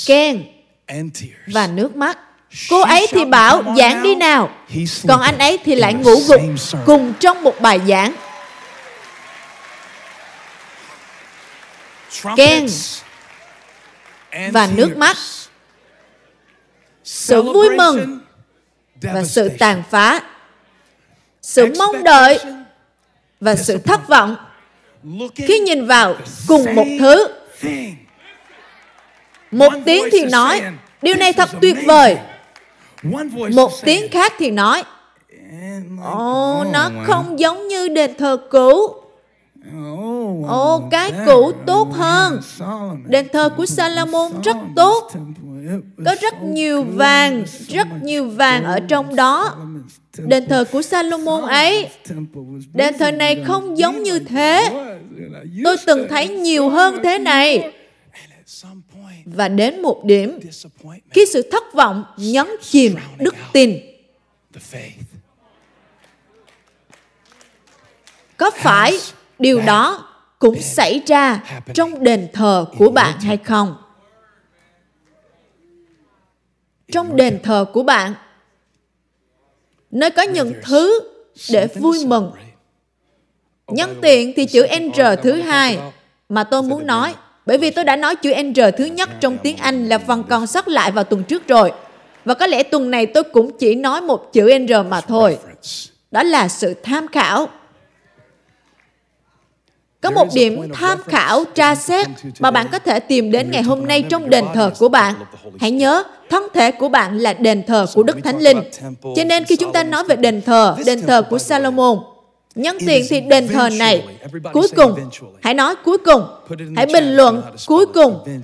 Speaker 1: Kèn và nước mắt Cô ấy thì bảo giảng đi nào. Còn anh ấy thì lại ngủ gục Cùng trong một bài giảng. Ken Và nước mắt. Sự vui mừng Và sự tàn phá. Sự mong đợi Và sự thất vọng. Khi nhìn vào cùng một thứ Một tiếng thì nói Điều này thật tuyệt vời một tiếng khác thì nói Ồ, oh, nó không giống như đền thờ cũ. Ồ, oh, cái cũ tốt hơn. Đền thờ của Salomon rất tốt. Có rất nhiều vàng, rất nhiều vàng ở trong đó. Đền thờ của Salomon ấy, đền thờ này không giống như thế. Tôi từng thấy nhiều hơn thế này và đến một điểm khi sự thất vọng nhấn chìm đức tin có phải điều đó cũng xảy ra trong đền thờ của bạn hay không trong đền thờ của bạn, nơi có những thứ để vui mừng nhân tiện thì chữ N thứ hai mà tôi muốn nói. Bởi vì tôi đã nói chữ N thứ nhất trong tiếng Anh là phần còn sót lại vào tuần trước rồi. Và có lẽ tuần này tôi cũng chỉ nói một chữ N mà thôi. Đó là sự tham khảo. Có một điểm tham khảo tra xét mà bạn có thể tìm đến ngày hôm nay trong đền thờ của bạn. Hãy nhớ, thân thể của bạn là đền thờ của Đức Thánh Linh. Cho nên khi chúng ta nói về đền thờ, đền thờ của Salomon, nhân tiện thì đền thờ này, cuối cùng, hãy nói cuối cùng, hãy bình luận cuối cùng.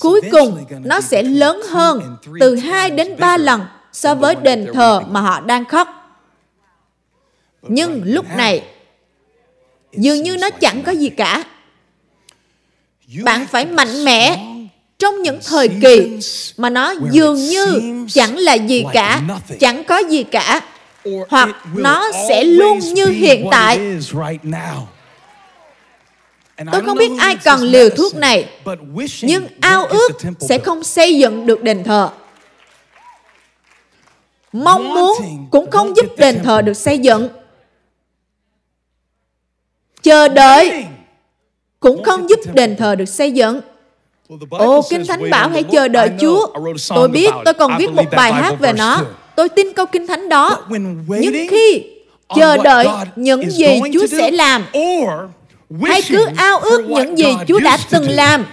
Speaker 1: Cuối cùng, nó sẽ lớn hơn từ 2 đến 3 lần so với đền thờ mà họ đang khóc. Nhưng lúc này dường như nó chẳng có gì cả. bạn phải mạnh mẽ trong những thời kỳ mà nó dường như chẳng là gì cả chẳng có gì cả hoặc nó sẽ luôn như hiện tại. tôi không biết ai cần liều thuốc này nhưng ao ước sẽ không xây dựng được đền thờ. Mong muốn cũng không giúp đền thờ được xây dựng. Chờ đợi cũng không giúp đền thờ được xây dựng. Ồ, Kinh Thánh bảo hãy chờ đợi Chúa. Tôi biết, tôi còn viết một bài hát về nó. Tôi tin câu Kinh Thánh đó. Nhưng khi chờ đợi những gì Chúa sẽ làm, hay cứ ao ước những gì Chúa đã từng làm,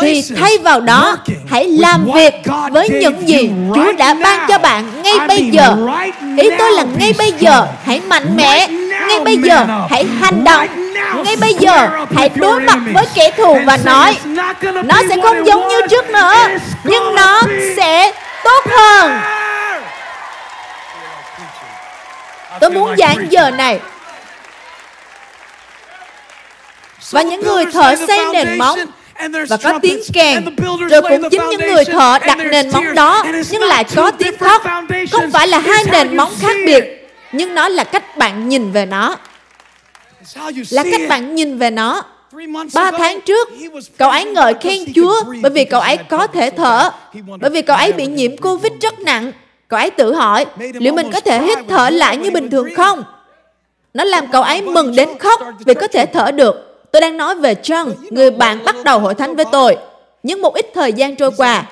Speaker 1: thì thay vào đó, hãy làm việc với những gì Chúa đã ban cho bạn ngay bây giờ. Ý tôi là ngay bây giờ, hãy mạnh mẽ, ngay bây giờ, hãy hành động. ngay bây giờ hãy đối mặt với kẻ thù và nói nó sẽ không giống như trước nữa nhưng nó sẽ tốt hơn tôi muốn giảng giờ này. Và những người thợ xây nền móng và có tiếng kèn. rồi cũng chính những người thợ đặt nền móng đó nhưng lại có tiếng khóc. Không phải là hai nền móng khác biệt nhưng nó là cách bạn nhìn về nó. Là cách bạn nhìn về nó. Ba tháng trước, cậu ấy ngợi khen Chúa bởi vì cậu ấy có thể thở, bởi vì cậu ấy bị nhiễm Covid rất nặng. Cậu ấy tự hỏi, liệu mình có thể hít thở lại như bình thường không? Nó làm cậu ấy mừng đến khóc vì có thể thở được. Tôi đang nói về John, người bạn bắt đầu hội thánh với tôi. Nhưng một ít thời gian trôi qua,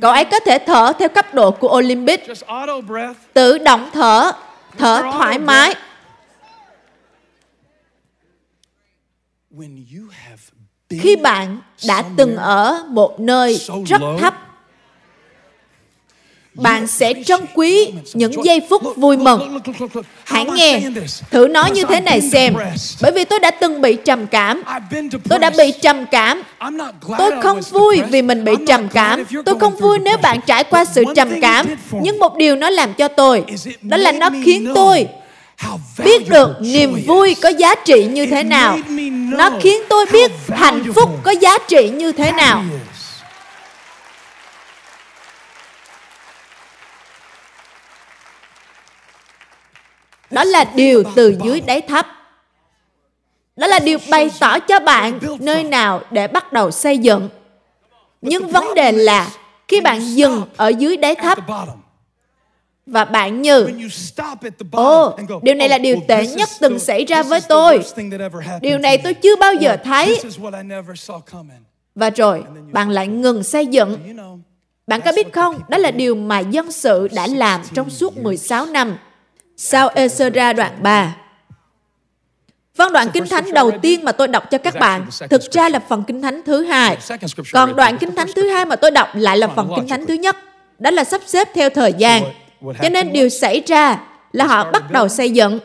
Speaker 1: cậu ấy có thể thở theo cấp độ của Olympic. Tự động thở, thở thoải mái, khi bạn đã từng ở một nơi rất thấp bạn sẽ trân quý những giây phút vui mừng. Hãy nghe, thử nói như thế này xem. Bởi vì tôi đã từng bị trầm cảm. Tôi đã bị trầm cảm. Tôi không vui vì mình bị trầm cảm. Tôi không vui nếu bạn trải qua sự trầm cảm. Nhưng một điều nó làm cho tôi, đó là nó khiến tôi biết được niềm vui có giá trị như thế nào nó khiến tôi biết hạnh phúc có giá trị như thế nào đó là điều từ dưới đáy thấp đó là điều bày tỏ cho bạn nơi nào để bắt đầu xây dựng. Nhưng vấn đề là khi bạn dừng ở dưới đáy thấp và bạn như ồ oh, điều này là điều tệ nhất từng xảy ra với tôi. Điều này tôi chưa bao giờ thấy. Và rồi bạn lại ngừng xây dựng. Bạn có biết không? Đó là điều mà dân sự đã làm trong suốt 16 năm sau Ezra đoạn 3 Vâng, đoạn Kinh Thánh đầu tiên mà tôi đọc cho các bạn thực ra là phần Kinh Thánh thứ hai. Còn đoạn Kinh Thánh thứ hai mà tôi đọc lại là phần Kinh Thánh thứ nhất. Đó là sắp xếp theo thời gian. Cho nên điều xảy ra là họ bắt đầu xây dựng.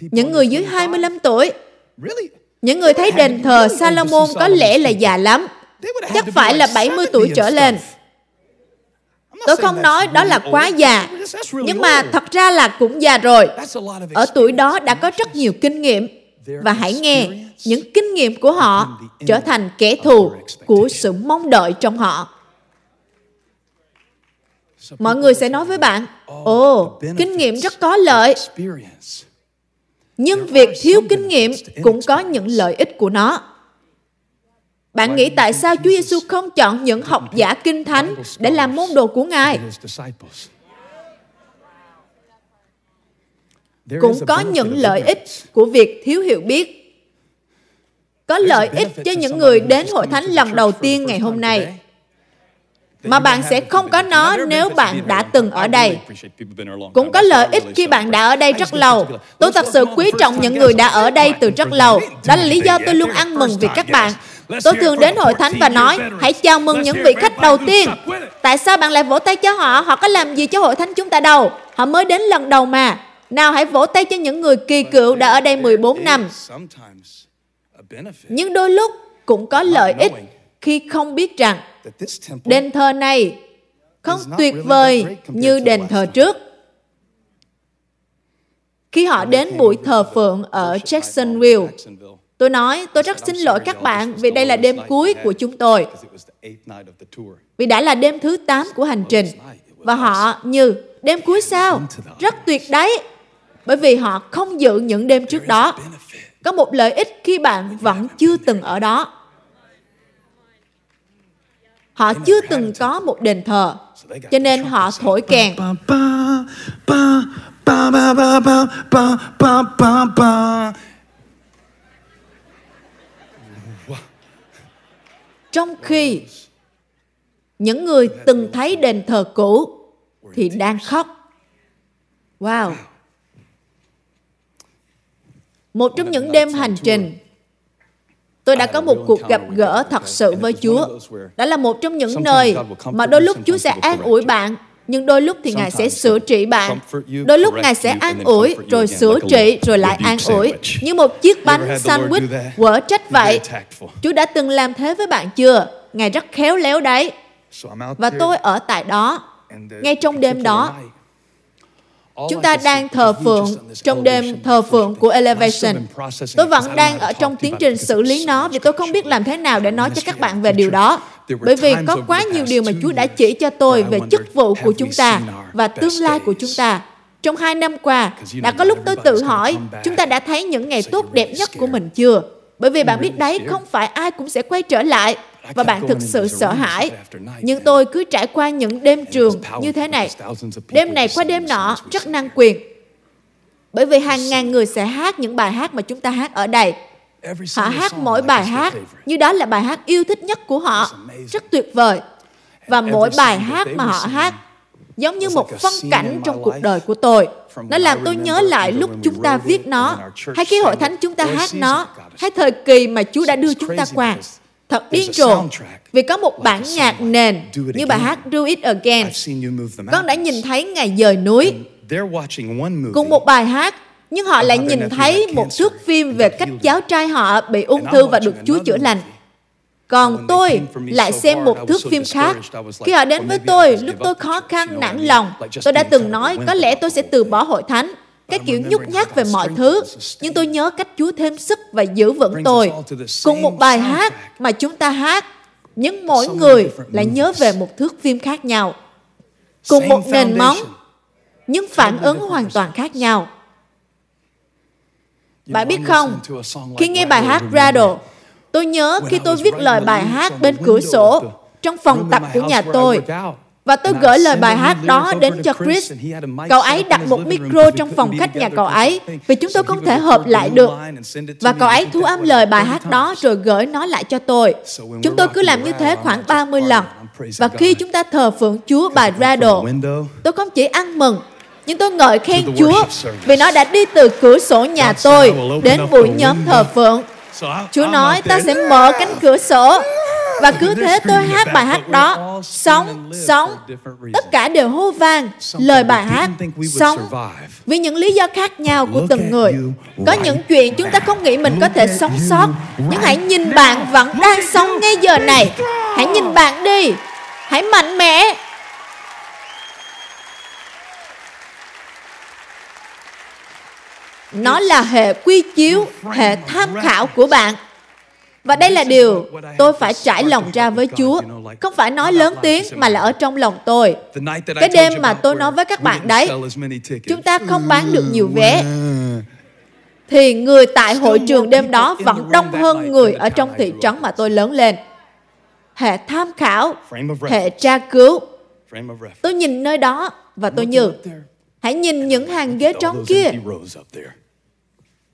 Speaker 1: Những người dưới 25 tuổi, những người thấy đền thờ Salomon có lẽ là già lắm, chắc phải là 70 tuổi trở lên. Tôi không nói đó là quá già, nhưng mà thật ra là cũng già rồi. Ở tuổi đó đã có rất nhiều kinh nghiệm. Và hãy nghe, những kinh nghiệm của họ trở thành kẻ thù của sự mong đợi trong họ. Mọi người sẽ nói với bạn ồ oh, kinh nghiệm rất có lợi. nhưng việc thiếu kinh nghiệm cũng có những lợi ích của nó bạn nghĩ tại sao Chúa Giêsu không chọn những học giả kinh thánh để làm môn đồ của Ngài? Cũng có những lợi ích của việc thiếu hiểu biết. có lợi ích cho những người đến hội thánh lần đầu tiên ngày hôm nay mà bạn sẽ không có nó nếu bạn đã từng ở đây. Cũng có lợi ích khi bạn đã ở đây rất lâu. Tôi thật sự quý trọng những người đã ở đây từ rất lâu. Đó là lý do tôi luôn ăn mừng vì các bạn. Tôi thường đến hội thánh và nói, hãy chào mừng những vị khách đầu tiên. Tại sao bạn lại vỗ tay cho họ? Họ có làm gì cho hội thánh chúng ta đâu? Họ mới đến lần đầu mà. Nào hãy vỗ tay cho những người kỳ cựu đã ở đây 14 năm. Nhưng đôi lúc cũng có lợi ích khi không biết rằng đền thờ này không tuyệt vời như đền thờ trước. Khi họ đến buổi thờ phượng ở Jacksonville, tôi nói tôi rất xin lỗi các bạn vì đây là đêm cuối của chúng tôi. Vì đã là đêm thứ 8 của hành trình. Và họ như, đêm cuối sao? Rất tuyệt đấy. Bởi vì họ không giữ những đêm trước đó. Có một lợi ích khi bạn vẫn chưa từng ở đó. Họ chưa từng có một đền thờ, cho nên họ thổi kèn. Trong khi những người từng thấy đền thờ cũ thì đang khóc. Wow! Một trong những đêm hành trình tôi đã có một cuộc gặp gỡ thật sự với Chúa. Đó là một trong những nơi mà đôi lúc Chúa sẽ an ủi bạn, nhưng đôi lúc thì Ngài sẽ sửa trị bạn. Đôi lúc Ngài sẽ an ủi, rồi sửa trị, rồi lại an ủi. Như một chiếc bánh sandwich quở trách vậy. Chúa đã từng làm thế với bạn chưa? Ngài rất khéo léo đấy. Và tôi ở tại đó, ngay trong đêm đó, Chúng ta đang thờ phượng trong đêm thờ phượng của Elevation. Tôi vẫn đang ở trong tiến trình xử lý nó vì tôi không biết làm thế nào để nói cho các bạn về điều đó. Bởi vì có quá nhiều điều mà Chúa đã chỉ cho tôi về chức vụ của chúng ta và tương lai của chúng ta. Trong hai năm qua, đã có lúc tôi tự hỏi, chúng ta đã thấy những ngày tốt đẹp nhất của mình chưa? Bởi vì bạn biết đấy, không phải ai cũng sẽ quay trở lại và bạn thực sự sợ hãi. Nhưng tôi cứ trải qua những đêm trường như thế này. Đêm này qua đêm nọ rất năng quyền. Bởi vì hàng ngàn người sẽ hát những bài hát mà chúng ta hát ở đây. Họ hát mỗi bài hát như đó là bài hát yêu thích nhất của họ. Rất tuyệt vời. Và mỗi bài hát mà họ hát giống như một phân cảnh trong cuộc đời của tôi. Nó làm tôi nhớ lại lúc chúng ta viết nó, hay khi hội thánh chúng ta hát nó, hay thời kỳ mà Chúa đã đưa chúng ta qua thật điên rồ vì có một bản nhạc nền như bài hát Do It Again. Con đã nhìn thấy Ngài dời núi. Cùng một bài hát nhưng họ lại nhìn thấy một thước phim về cách cháu trai họ bị ung thư và được Chúa chữa lành. Còn tôi lại xem một thước phim khác. Khi họ đến với tôi, lúc tôi khó khăn, nản lòng, tôi đã từng nói có lẽ tôi sẽ từ bỏ hội thánh cái kiểu nhút nhát về mọi thứ. Nhưng tôi nhớ cách chúa thêm sức và giữ vững tôi. cùng một bài hát mà chúng ta hát nhưng mỗi người lại nhớ về một thước phim khác nhau. Cùng một nền móng nhưng phản ứng hoàn toàn khác nhau. Bạn biết không? khi nghe bài hát Rattle tôi nhớ khi tôi viết lời bài hát bên cửa sổ trong phòng tập của nhà tôi và tôi gửi lời bài hát đó đến cho Chris. Cậu ấy đặt một micro trong phòng khách nhà cậu ấy vì chúng tôi không thể hợp lại được. Và cậu ấy thu âm lời bài hát đó rồi gửi nó lại cho tôi. Chúng tôi cứ làm như thế khoảng 30 lần. Và khi chúng ta thờ phượng Chúa bài Rattle, tôi không chỉ ăn mừng, nhưng tôi ngợi khen Chúa vì nó đã đi từ cửa sổ nhà tôi đến buổi nhóm thờ phượng. Chúa nói ta sẽ mở cánh cửa sổ và cứ thế tôi hát bài hát đó Sống, sống Tất cả đều hô vang Lời bài hát Sống Vì những lý do khác nhau của từng người. Có những chuyện chúng ta không nghĩ mình có thể sống sót. Nhưng hãy nhìn bạn vẫn đang sống ngay giờ này. Hãy nhìn bạn đi. Hãy mạnh mẽ. Nó là hệ quy chiếu, hệ tham khảo của bạn và đây là điều tôi phải trải lòng ra với Chúa. Không phải nói lớn tiếng mà là ở trong lòng tôi. Cái đêm mà tôi nói với các bạn đấy, chúng ta không bán được nhiều vé. Thì người tại hội trường đêm đó vẫn đông hơn người ở trong thị trấn mà tôi lớn lên. Hệ tham khảo, hệ tra cứu. Tôi nhìn nơi đó và tôi như, hãy nhìn những hàng ghế trống kia.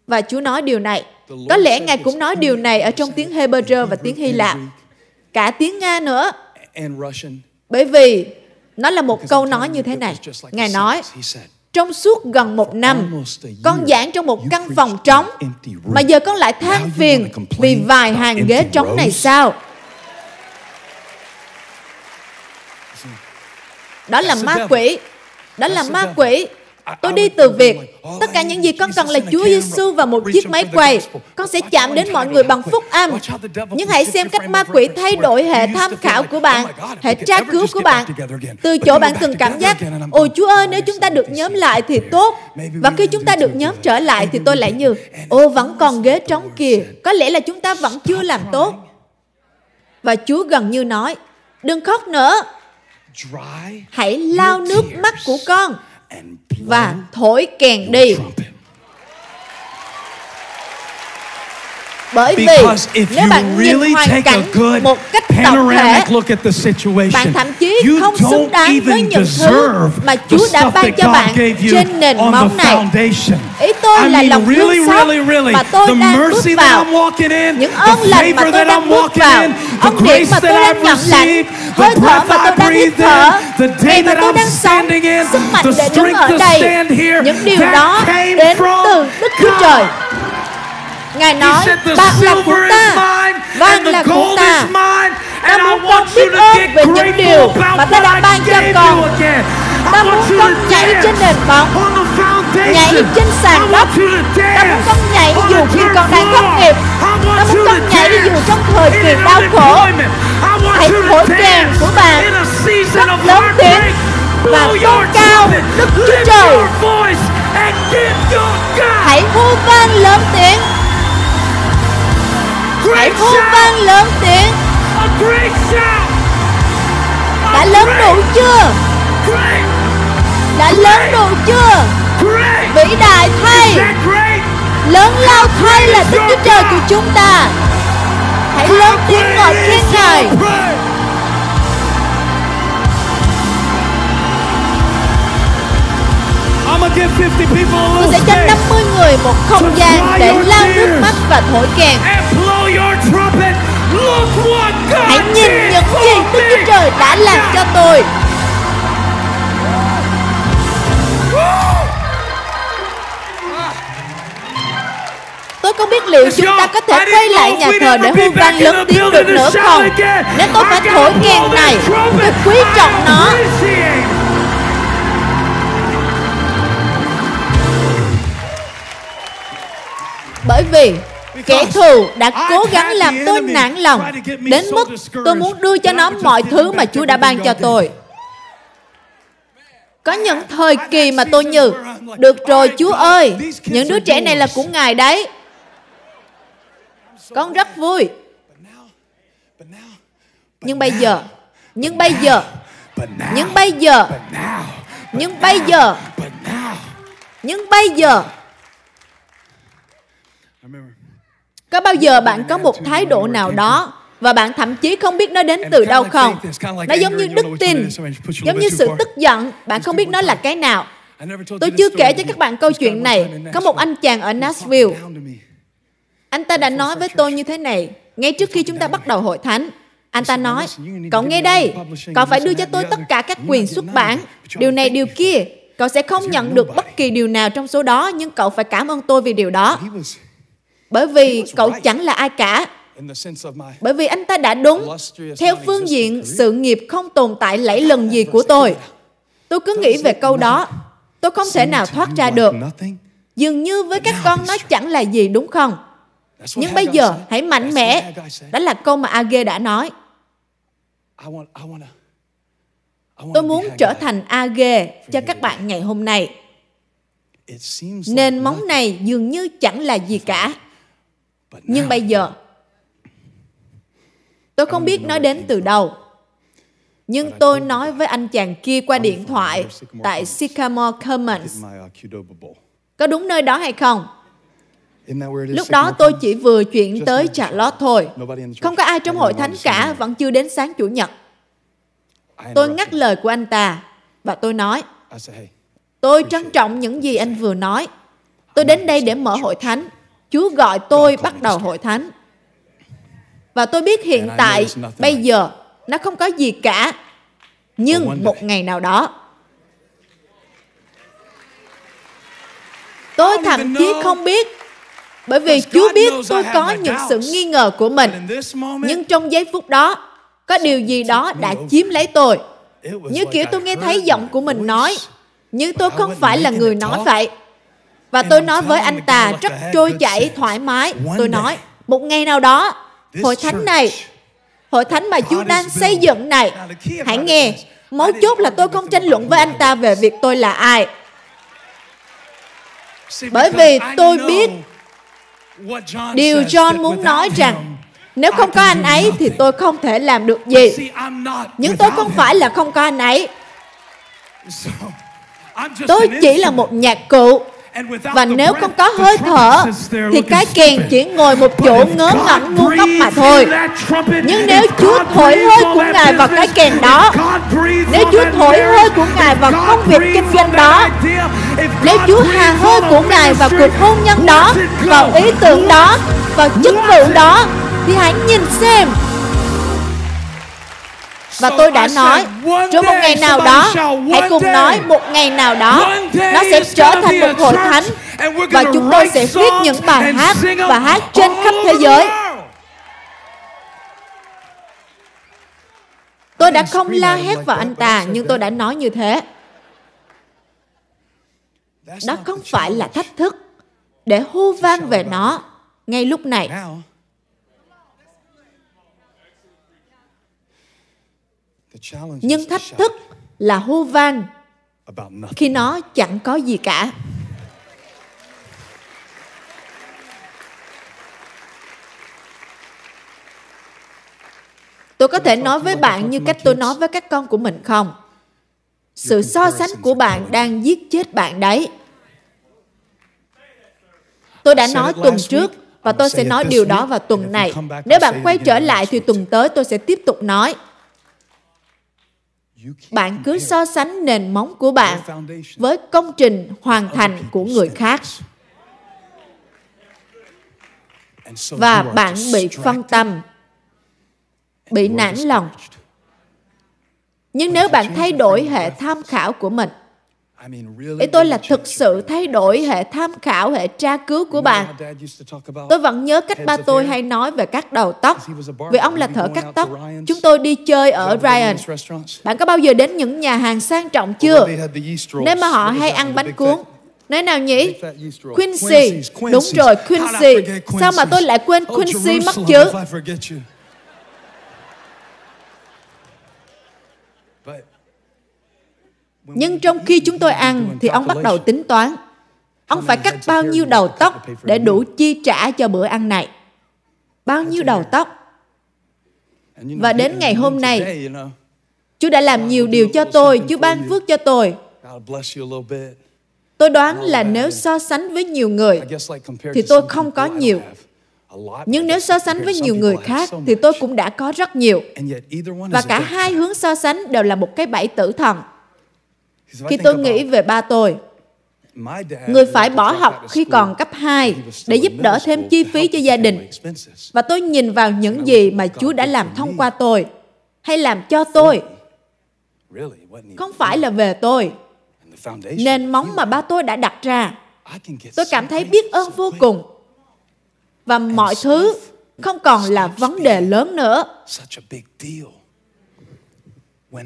Speaker 1: Và Chúa nói điều này, Có lẽ Ngài cũng nói điều này ở trong tiếng Hebrew và tiếng Hy Lạp, cả tiếng Nga nữa. Bởi vì nó là một câu nói như thế này. Ngài nói, trong suốt gần một năm, con giảng trong một căn phòng trống, mà giờ con lại than phiền vì vài hàng ghế trống này sao? Đó là ma quỷ. Đó là ma quỷ. Tôi đi từ việc tất cả những gì con cần là Chúa Giêsu và một chiếc máy quay. Con sẽ chạm đến mọi người bằng phúc âm. Nhưng hãy xem cách ma quỷ thay đổi hệ tham khảo của bạn, hệ tra cứu của bạn. Từ chỗ bạn từng cảm giác, ôi Chúa ơi, nếu chúng ta được nhóm lại thì tốt. Và khi chúng ta được nhóm trở lại thì tôi lại như, ô vẫn còn ghế trống kìa. Có lẽ là chúng ta vẫn chưa làm tốt. Và Chúa gần như nói, đừng khóc nữa. Hãy lau nước mắt của con và thổi kèn đi. Bởi vì nếu bạn nhìn hoàn cảnh một cách tổng thể, bạn thậm chí không xứng đáng với những thứ mà Chúa đã ban cho bạn trên nền móng này. Ý tôi là lòng thương xót mà tôi đang bước vào, những ơn lành mà tôi đang bước vào, ân điển mà tôi đang nhận lãnh, hơi thở mà tôi đang hít thở, ngày mà tôi đang sống, sức mạnh để đứng ở đây. Những điều đó đến từ Đức Chúa Trời. Ngài nói, bạc là của ta, vàng là của ta. Ta muốn con biết ơn về những điều mà ta đã ban cho con. Ta muốn con nhảy trên nền bóng, nhảy trên sàn đất. Ta muốn con nhảy dù khi con đang thất nghiệp. Ta muốn con nhảy dù trong thời kỳ đau khổ. Hãy thổi kèn của bạn rất lớn tiếng và tôn cao Đức Chúa Trời. Hãy hô vang lớn tiếng Hãy hô vang lớn tiếng. Đã lớn đủ chưa? Đã lớn đủ chưa? Vĩ đại thay. Lớn lao thay là Đức Chúa Trời của chúng ta. Hãy lớn tiếng ngợi khen Ngài. Tôi sẽ cho 50 người một không gian để lao nước mắt và thổi kèn Hãy nhìn những gì Đức Chúa Trời đã làm cho tôi. Tôi không biết liệu chúng ta có thể quay lại nhà thờ để hô vang lớn tiếng được nữa không? Nếu tôi phải thổi kèn này Tôi quý trọng nó. Bởi vì kẻ thù đã cố gắng làm tôi nản lòng. đến mức tôi muốn đưa cho nó mọi thứ mà Chúa đã ban cho tôi. Có những thời kỳ mà tôi như, được rồi Chúa ơi, những đứa trẻ này là của Ngài đấy. Con rất vui. Nhưng bây giờ, nhưng bây giờ, nhưng bây giờ, nhưng bây giờ, nhưng bây giờ, có bao giờ bạn có một thái độ nào đó và bạn thậm chí không biết nó đến từ đâu không? Nó giống như đức tin, giống như sự tức giận, bạn không biết nó là cái nào. Tôi chưa kể cho các bạn câu chuyện này. Có một anh chàng ở Nashville. Anh ta đã nói với tôi như thế này, ngay trước khi chúng ta bắt đầu hội thánh. Anh ta nói, cậu nghe đây, cậu phải đưa cho tôi tất cả các quyền xuất bản, điều này điều kia. Cậu sẽ không nhận được bất kỳ điều nào trong số đó, nhưng cậu phải cảm ơn tôi vì điều đó. Bởi vì cậu chẳng là ai cả. Bởi vì anh ta đã đúng theo phương diện sự nghiệp không tồn tại lẫy lần gì của tôi. Tôi cứ nghĩ về câu đó. Tôi không thể nào thoát ra được. Dường như với các con nó chẳng là gì đúng không? Nhưng bây giờ hãy mạnh mẽ. Đó là câu mà Age đã nói. Tôi muốn trở thành Age cho các bạn ngày hôm nay. Nền móng này dường như chẳng là gì cả. Nhưng bây giờ, tôi không biết nó đến từ đâu. Nhưng tôi nói với anh chàng kia qua điện thoại tại Sycamore Commons. Có đúng nơi đó hay không? Lúc đó tôi chỉ vừa chuyển tới Charlotte thôi. Không có ai trong hội thánh cả, vẫn chưa đến sáng Chủ nhật. Tôi ngắt lời của anh ta và tôi nói, tôi trân trọng những gì anh vừa nói. Tôi đến đây để mở hội thánh Chúa gọi tôi bắt đầu hội thánh. Và tôi biết hiện tại, bây giờ, nó không có gì cả. Nhưng một ngày nào đó, tôi thậm chí không biết bởi vì Chúa biết tôi có những sự nghi ngờ của mình. Nhưng trong giây phút đó, có điều gì đó đã chiếm lấy tôi. Như kiểu tôi nghe thấy giọng của mình nói, nhưng tôi không phải là người nói vậy. Và tôi nói với anh ta rất trôi chảy, thoải mái. Tôi nói, một ngày nào đó, hội thánh này, hội thánh mà Chúa đang xây dựng này, hãy nghe, mấu chốt là tôi không tranh luận với anh ta về việc tôi là ai. Bởi vì tôi biết điều John muốn nói rằng nếu không có anh ấy thì tôi không thể làm được gì. Nhưng tôi không phải là không có anh ấy. Tôi chỉ là một nhạc cụ và nếu không có hơi thở thì cái kèn chỉ ngồi một chỗ ngớ ngẩn ngu ngốc mà thôi. Nhưng nếu Chúa thổi hơi của Ngài vào cái kèn đó, nếu Chúa thổi hơi của Ngài vào công việc kinh doanh đó, nếu Chúa hà hơi của Ngài vào cuộc hôn nhân đó, vào ý tưởng đó, vào chức vụ đó, thì hãy nhìn xem và tôi đã nói, trong một ngày nào đó, hãy cùng nói một ngày nào đó, nó sẽ trở thành một hội thánh và chúng tôi sẽ viết những bài hát và hát trên khắp thế giới. Tôi đã không la hét vào anh ta, nhưng tôi đã nói như thế. Đó không phải là thách thức để hô vang về nó ngay lúc này. Nhưng thách thức là hô vang. Khi nó chẳng có gì cả. Tôi có thể nói với bạn như cách tôi nói với các con của mình không? Sự so sánh của bạn đang giết chết bạn đấy. Tôi đã nói tuần trước và tôi sẽ nói điều đó vào tuần này. nếu bạn quay trở lại thì tuần tới tôi sẽ tiếp tục nói bạn cứ so sánh nền móng của bạn với công trình hoàn thành của người khác. Và bạn bị phân tâm bị nản lòng. nhưng nếu bạn thay đổi hệ tham khảo của mình Ý tôi là thực sự thay đổi hệ tham khảo, hệ tra cứu của bạn. Tôi vẫn nhớ cách ba tôi hay nói về cắt đầu tóc. Vì ông là thợ cắt tóc. Chúng tôi đi chơi ở Ryan. Bạn có bao giờ đến những nhà hàng sang trọng chưa? Nếu mà họ hay ăn bánh cuốn. Nơi nào nhỉ? Quincy. Đúng rồi, Quincy. Sao mà tôi lại quên Quincy mất chứ? Nhưng trong khi chúng tôi ăn thì ông bắt đầu tính toán. Ông phải cắt bao nhiêu đầu tóc để đủ chi trả cho bữa ăn này. Bao nhiêu đầu tóc. Và đến ngày hôm nay, Chúa đã làm nhiều điều cho tôi, Chúa ban phước cho tôi. Tôi đoán là nếu so sánh với nhiều người, thì tôi không có nhiều. Nhưng nếu so sánh với nhiều người khác, thì tôi cũng đã có rất nhiều. Và cả hai hướng so sánh đều là một cái bẫy tử thần. Khi tôi nghĩ về ba tôi, người phải bỏ học khi còn cấp 2 để giúp đỡ thêm chi phí cho gia đình. Và tôi nhìn vào những gì mà Chúa đã làm thông qua tôi, hay làm cho tôi. Không phải là về tôi. Nền móng mà ba tôi đã đặt ra. Tôi cảm thấy biết ơn vô cùng. Và mọi thứ không còn là vấn đề lớn nữa.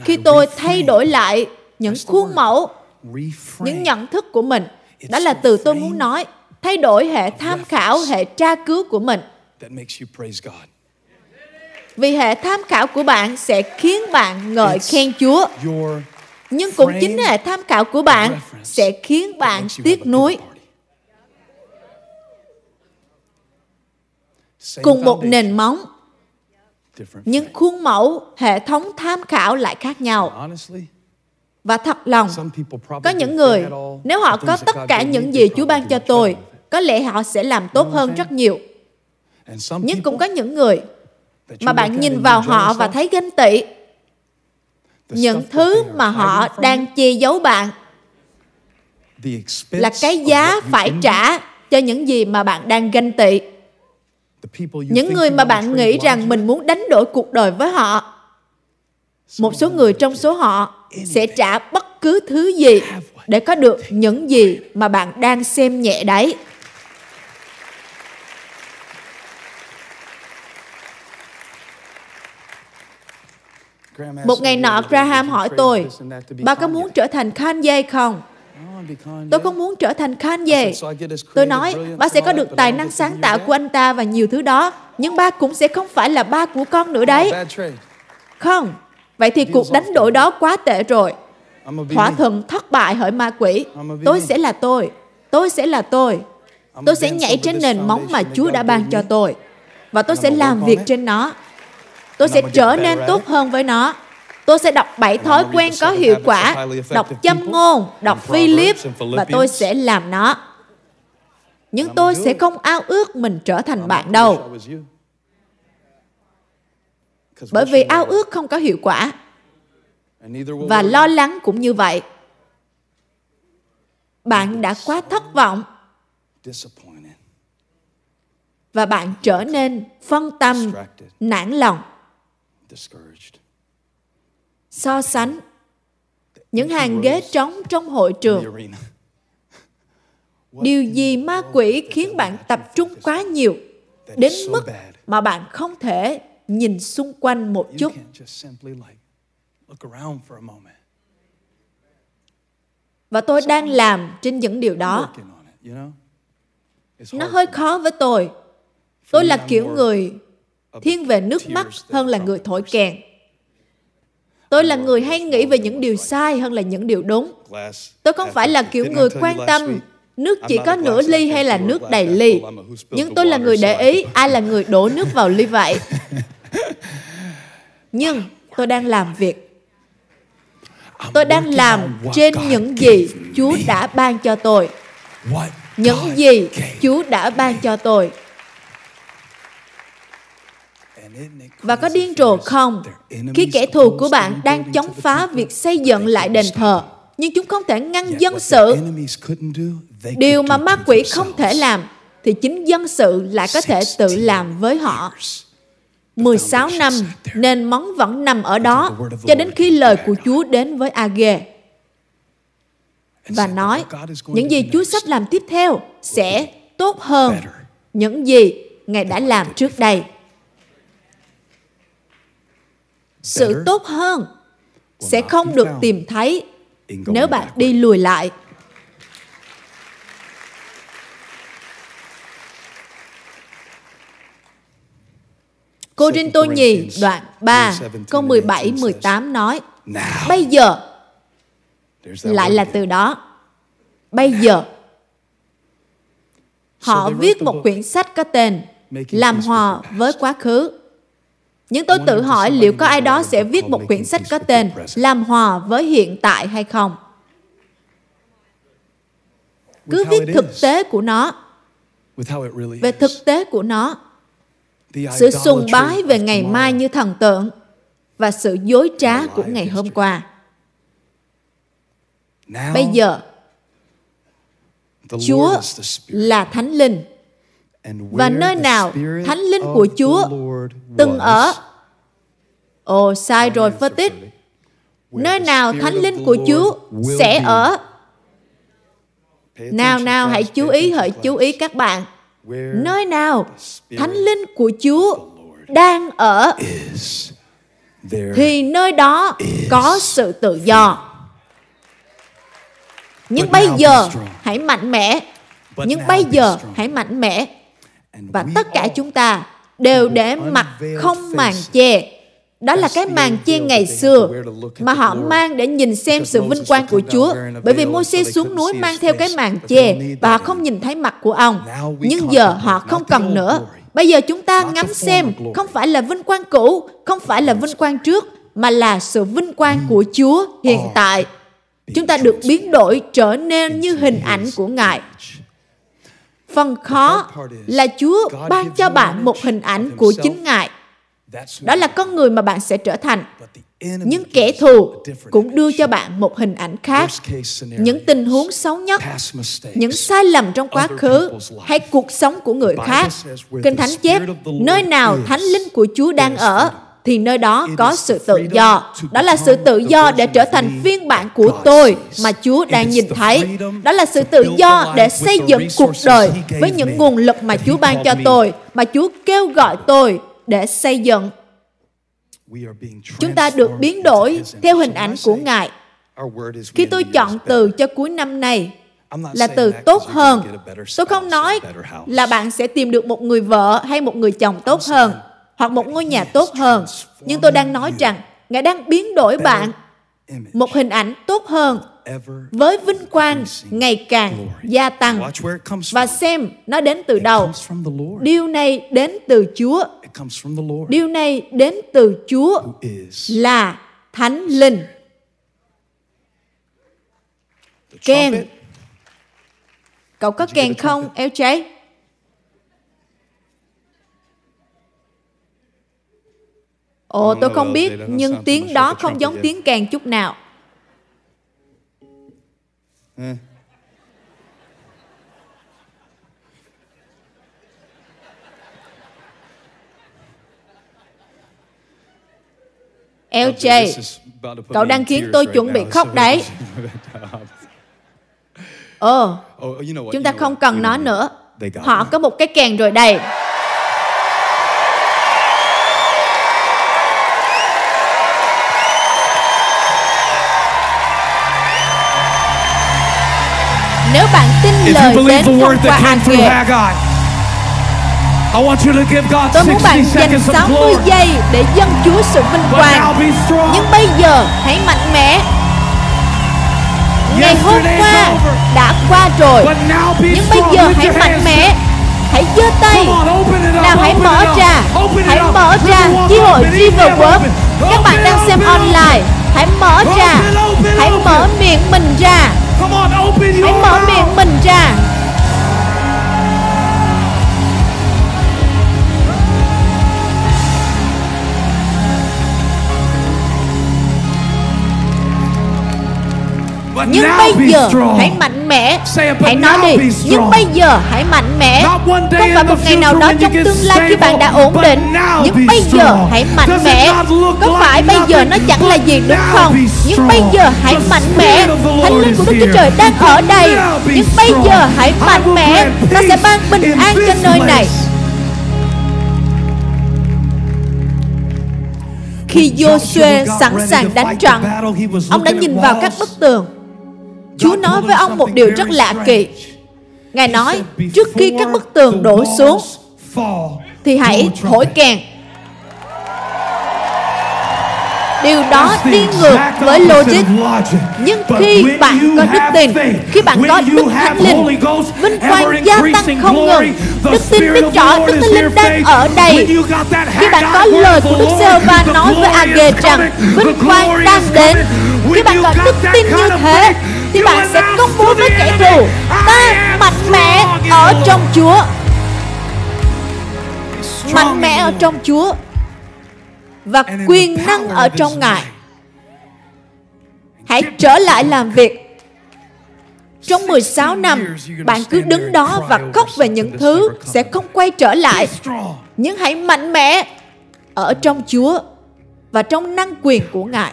Speaker 1: Khi tôi thay đổi lại những khuôn mẫu những nhận thức của mình. Đó là từ tôi muốn nói thay đổi hệ tham khảo hệ tra cứu của mình. vì hệ tham khảo của bạn sẽ khiến bạn ngợi khen chúa. nhưng cũng chính hệ tham khảo của bạn sẽ khiến bạn tiếc nuối. cùng một nền móng nhưng khuôn mẫu hệ thống tham khảo lại khác nhau và thật lòng có những người nếu họ có tất cả những gì chúa ban cho tôi có lẽ họ sẽ làm tốt hơn rất nhiều. Nhưng cũng có những người mà bạn nhìn vào họ và thấy ganh tị. những thứ mà họ đang che giấu bạn là cái giá phải trả cho những gì mà bạn đang ganh tị. Những người mà bạn nghĩ rằng mình muốn đánh đổi cuộc đời với họ. Một số người trong số họ sẽ trả bất cứ thứ gì để có được những gì mà bạn đang xem nhẹ đấy. Một ngày nọ, Graham hỏi tôi, bà có muốn trở thành Kanye không? Tôi không muốn trở thành Kanye. Tôi nói, ba sẽ có được tài năng sáng tạo của anh ta và nhiều thứ đó, nhưng ba cũng sẽ không phải là ba của con nữa đấy. Không, vậy thì cuộc đánh đổi đó quá tệ rồi. Thỏa thuận thất bại hỡi ma quỷ. Tôi sẽ là tôi. Tôi sẽ là tôi. Tôi sẽ nhảy trên nền móng mà Chúa đã ban cho tôi. Và tôi sẽ làm việc trên nó. Tôi sẽ trở nên tốt hơn với nó. Tôi sẽ đọc bảy thói quen có hiệu quả, đọc châm ngôn, đọc Philip và tôi sẽ làm nó. Nhưng tôi sẽ không ao ước mình trở thành bạn đâu. Bởi vì ao ước không có hiệu quả. Và lo lắng cũng như vậy. Bạn đã quá thất vọng. Và bạn trở nên phân tâm, nản lòng. So sánh những hàng ghế trống trong hội trường. [LAUGHS] điều gì ma quỷ khiến bạn tập trung quá nhiều đến mức mà bạn không thể nhìn xung quanh một chút. và tôi đang làm trên những điều đó. nó hơi khó với tôi. Tôi là kiểu người thiên về nước mắt hơn là người thổi kèn. Tôi là người hay nghĩ về những điều sai hơn là những điều đúng. tôi không phải là kiểu người quan tâm nước chỉ có nửa ly hay là nước đầy ly. nhưng tôi là người để ý ai là người đổ nước vào ly vậy [LAUGHS] nhưng tôi đang làm việc. Tôi đang làm trên những gì chúa đã ban cho tôi. Những gì chúa đã ban cho tôi. Và có điên rồ không? khi kẻ thù của bạn đang chống phá việc xây dựng lại đền thờ nhưng chúng không thể ngăn dân sự. điều mà ma quỷ không thể làm thì chính dân sự lại có thể tự làm với họ 16 năm nên món vẫn nằm ở đó cho đến khi lời của Chúa đến với Age và nói những gì Chúa sắp làm tiếp theo sẽ tốt hơn những gì Ngài đã làm trước đây. sự tốt hơn sẽ không được tìm thấy nếu bạn đi lùi lại Cô Rinh Tô Nhì đoạn 3 câu 17 18 nói Bây giờ lại là từ đó Bây giờ Họ viết một quyển sách có tên Làm hòa với quá khứ nhưng tôi tự hỏi liệu có ai đó sẽ viết một quyển sách có tên Làm hòa với hiện tại hay không? Cứ viết thực tế của nó. Về thực tế của nó. Sự sùng bái về ngày mai như thần tượng và sự dối trá của ngày hôm qua. Bây giờ, Chúa là Thánh Linh và nơi nào thánh linh của Chúa từng ở. Ồ, sai rồi phân tích. Nơi nào thánh linh của Chúa sẽ ở. Nào nào hãy chú ý hãy chú ý các bạn. Nơi nào thánh linh của Chúa đang ở thì nơi đó có sự tự do. Nhưng bây giờ hãy mạnh mẽ. Nhưng bây giờ hãy mạnh mẽ và tất cả chúng ta đều để mặc không màn che đó là cái màn che ngày xưa mà họ mang để nhìn xem sự vinh quang của Chúa. Bởi vì Môi-se xuống núi mang theo cái màn che và họ không nhìn thấy mặt của ông. Nhưng giờ họ không cần nữa. Bây giờ chúng ta ngắm xem không phải là vinh quang cũ, không phải là vinh quang trước, mà là sự vinh quang của Chúa hiện tại. Chúng ta được biến đổi trở nên như hình ảnh của Ngài. Phần khó là Chúa ban cho bạn một hình ảnh của chính Ngài. Đó là con người mà bạn sẽ trở thành. Nhưng kẻ thù cũng đưa cho bạn một hình ảnh khác. Những tình huống xấu nhất những sai lầm trong quá khứ hay cuộc sống của người khác. kinh thánh chép nơi nào thánh linh của chúa đang ở thì nơi đó có sự tự do. Đó là sự tự do để trở thành phiên bản của tôi mà Chúa đang nhìn thấy. Đó là sự tự do để xây dựng cuộc đời với những nguồn lực mà Chúa ban cho tôi, mà Chúa kêu gọi tôi để xây dựng. Chúng ta được biến đổi theo hình ảnh của Ngài. Khi tôi chọn từ cho cuối năm này, là từ tốt hơn. Tôi không nói là bạn sẽ tìm được một người vợ hay một người chồng tốt hơn hoặc một ngôi nhà tốt hơn. Nhưng tôi đang nói rằng Ngài đang biến đổi bạn một hình ảnh tốt hơn với vinh quang ngày càng gia tăng. Và xem nó đến từ đâu. điều này đến từ chúa. Điều này đến từ chúa là thánh linh. Kèn cậu có kèn không eo cháy? Ồ, tôi không biết, nhưng tiếng đó không giống tiếng kèn chút nào. LJ, cậu đang khiến tôi chuẩn bị khóc đấy. Ồ, oh, chúng ta không cần nó nữa. Họ có một cái kèn rồi đây. Nếu bạn tin lời đến thông qua Haggai, Tôi muốn bạn dành 60 giây để dâng Chúa sự vinh quang. Nhưng bây giờ hãy mạnh mẽ. Ngày hôm qua đã qua rồi. Nhưng bây giờ hãy mạnh mẽ. Hãy giơ tay. Nào hãy mở ra. Hãy mở ra chi hội River World. Các bạn đang xem online. Hãy mở ra. Hãy mở miệng mình ra Hãy mở miệng mình ra. Nhưng bây giờ hãy mạnh mẽ Hãy nói đi. Nhưng bây giờ hãy mạnh mẽ. Không phải một ngày nào đó trong tương lai khi bạn đã ổn định Nhưng bây giờ hãy mạnh mẽ. Có phải bây giờ nó chẳng là gì đúng không? Nhưng bây giờ hãy mạnh mẽ. Thánh linh của Đức Chúa Trời đang ở đây. Nhưng bây giờ hãy mạnh mẽ. Ta sẽ ban bình an cho nơi này. Khi Joshua sẵn sàng đánh trận Ông đã nhìn vào các bức tường Chúa nói với ông một điều rất lạ kỳ. Ngài nói, trước khi các bức tường đổ xuống, thì hãy thổi kèn. Điều đó đi ngược với logic. Nhưng khi bạn có đức tin, khi bạn có đức thánh linh, vinh quang gia tăng không ngừng, đức tin biết rõ đức thánh linh đang ở đây. Khi bạn có lời của Đức giê va nói với Age rằng vinh quang đang đến, khi bạn có đức tin như thế, thì bạn sẽ công bố với kẻ thù. Ta mạnh mẽ ở trong Chúa. Mạnh mẽ ở trong Chúa. Và quyền năng ở trong Ngài. Hãy trở lại làm việc. Trong 16 năm, bạn cứ đứng đó và khóc về những thứ sẽ không quay trở lại. Nhưng hãy mạnh mẽ ở trong Chúa và trong năng quyền của Ngài.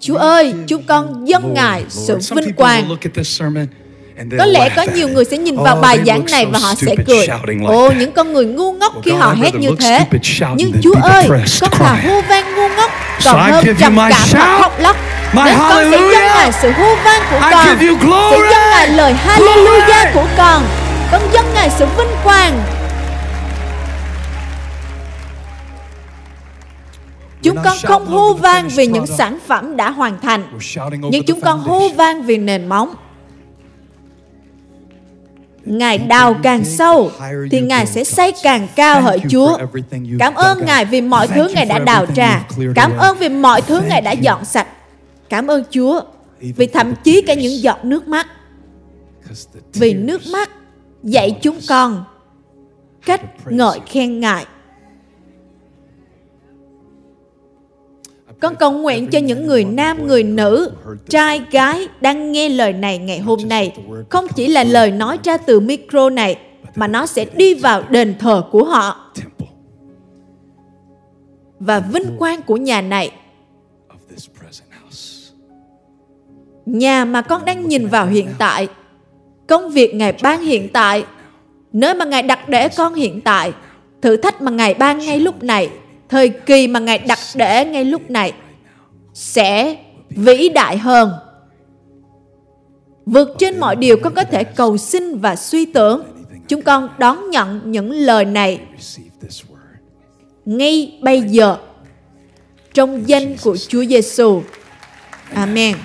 Speaker 1: Chúa ơi, chúng con dâng Ngài sự vinh quang. Có lẽ có nhiều người sẽ nhìn vào bài giảng này và họ sẽ cười. Ồ, những con người ngu ngốc khi họ hét như thế. Nhưng Chúa ơi, con thà hô vang ngu ngốc còn hơn trầm cảm và khóc lóc. Nên con sẽ dâng Ngài sự hô vang của con. Sẽ dâng Ngài lời Hallelujah của con. Con dâng Ngài sự vinh quang Chúng con không hô vang vì những sản phẩm đã hoàn thành, nhưng chúng con hô vang vì nền móng. Ngài đào càng sâu thì Ngài sẽ xây càng cao hỡi Chúa. Cảm ơn Ngài vì mọi thứ Ngài đã đào ra. Cảm ơn vì mọi thứ Ngài đã dọn sạch. Cảm ơn Chúa vì thậm chí cả những giọt nước mắt. Vì nước mắt dạy chúng con cách ngợi khen Ngài. Con cầu nguyện cho những người nam, người nữ, trai, gái đang nghe lời này ngày hôm nay. Không chỉ là lời nói ra từ micro này, mà nó sẽ đi vào đền thờ của họ. Và vinh quang của nhà này nhà mà con đang nhìn vào hiện tại công việc ngài ban hiện tại nơi mà ngài đặt để con hiện tại thử thách mà ngài ban ngay lúc này thời kỳ mà ngài đặt để ngay lúc này sẽ vĩ đại hơn vượt trên mọi điều con có thể cầu xin và suy tưởng chúng con đón nhận những lời này ngay bây giờ trong danh của Chúa Giêsu. Amen.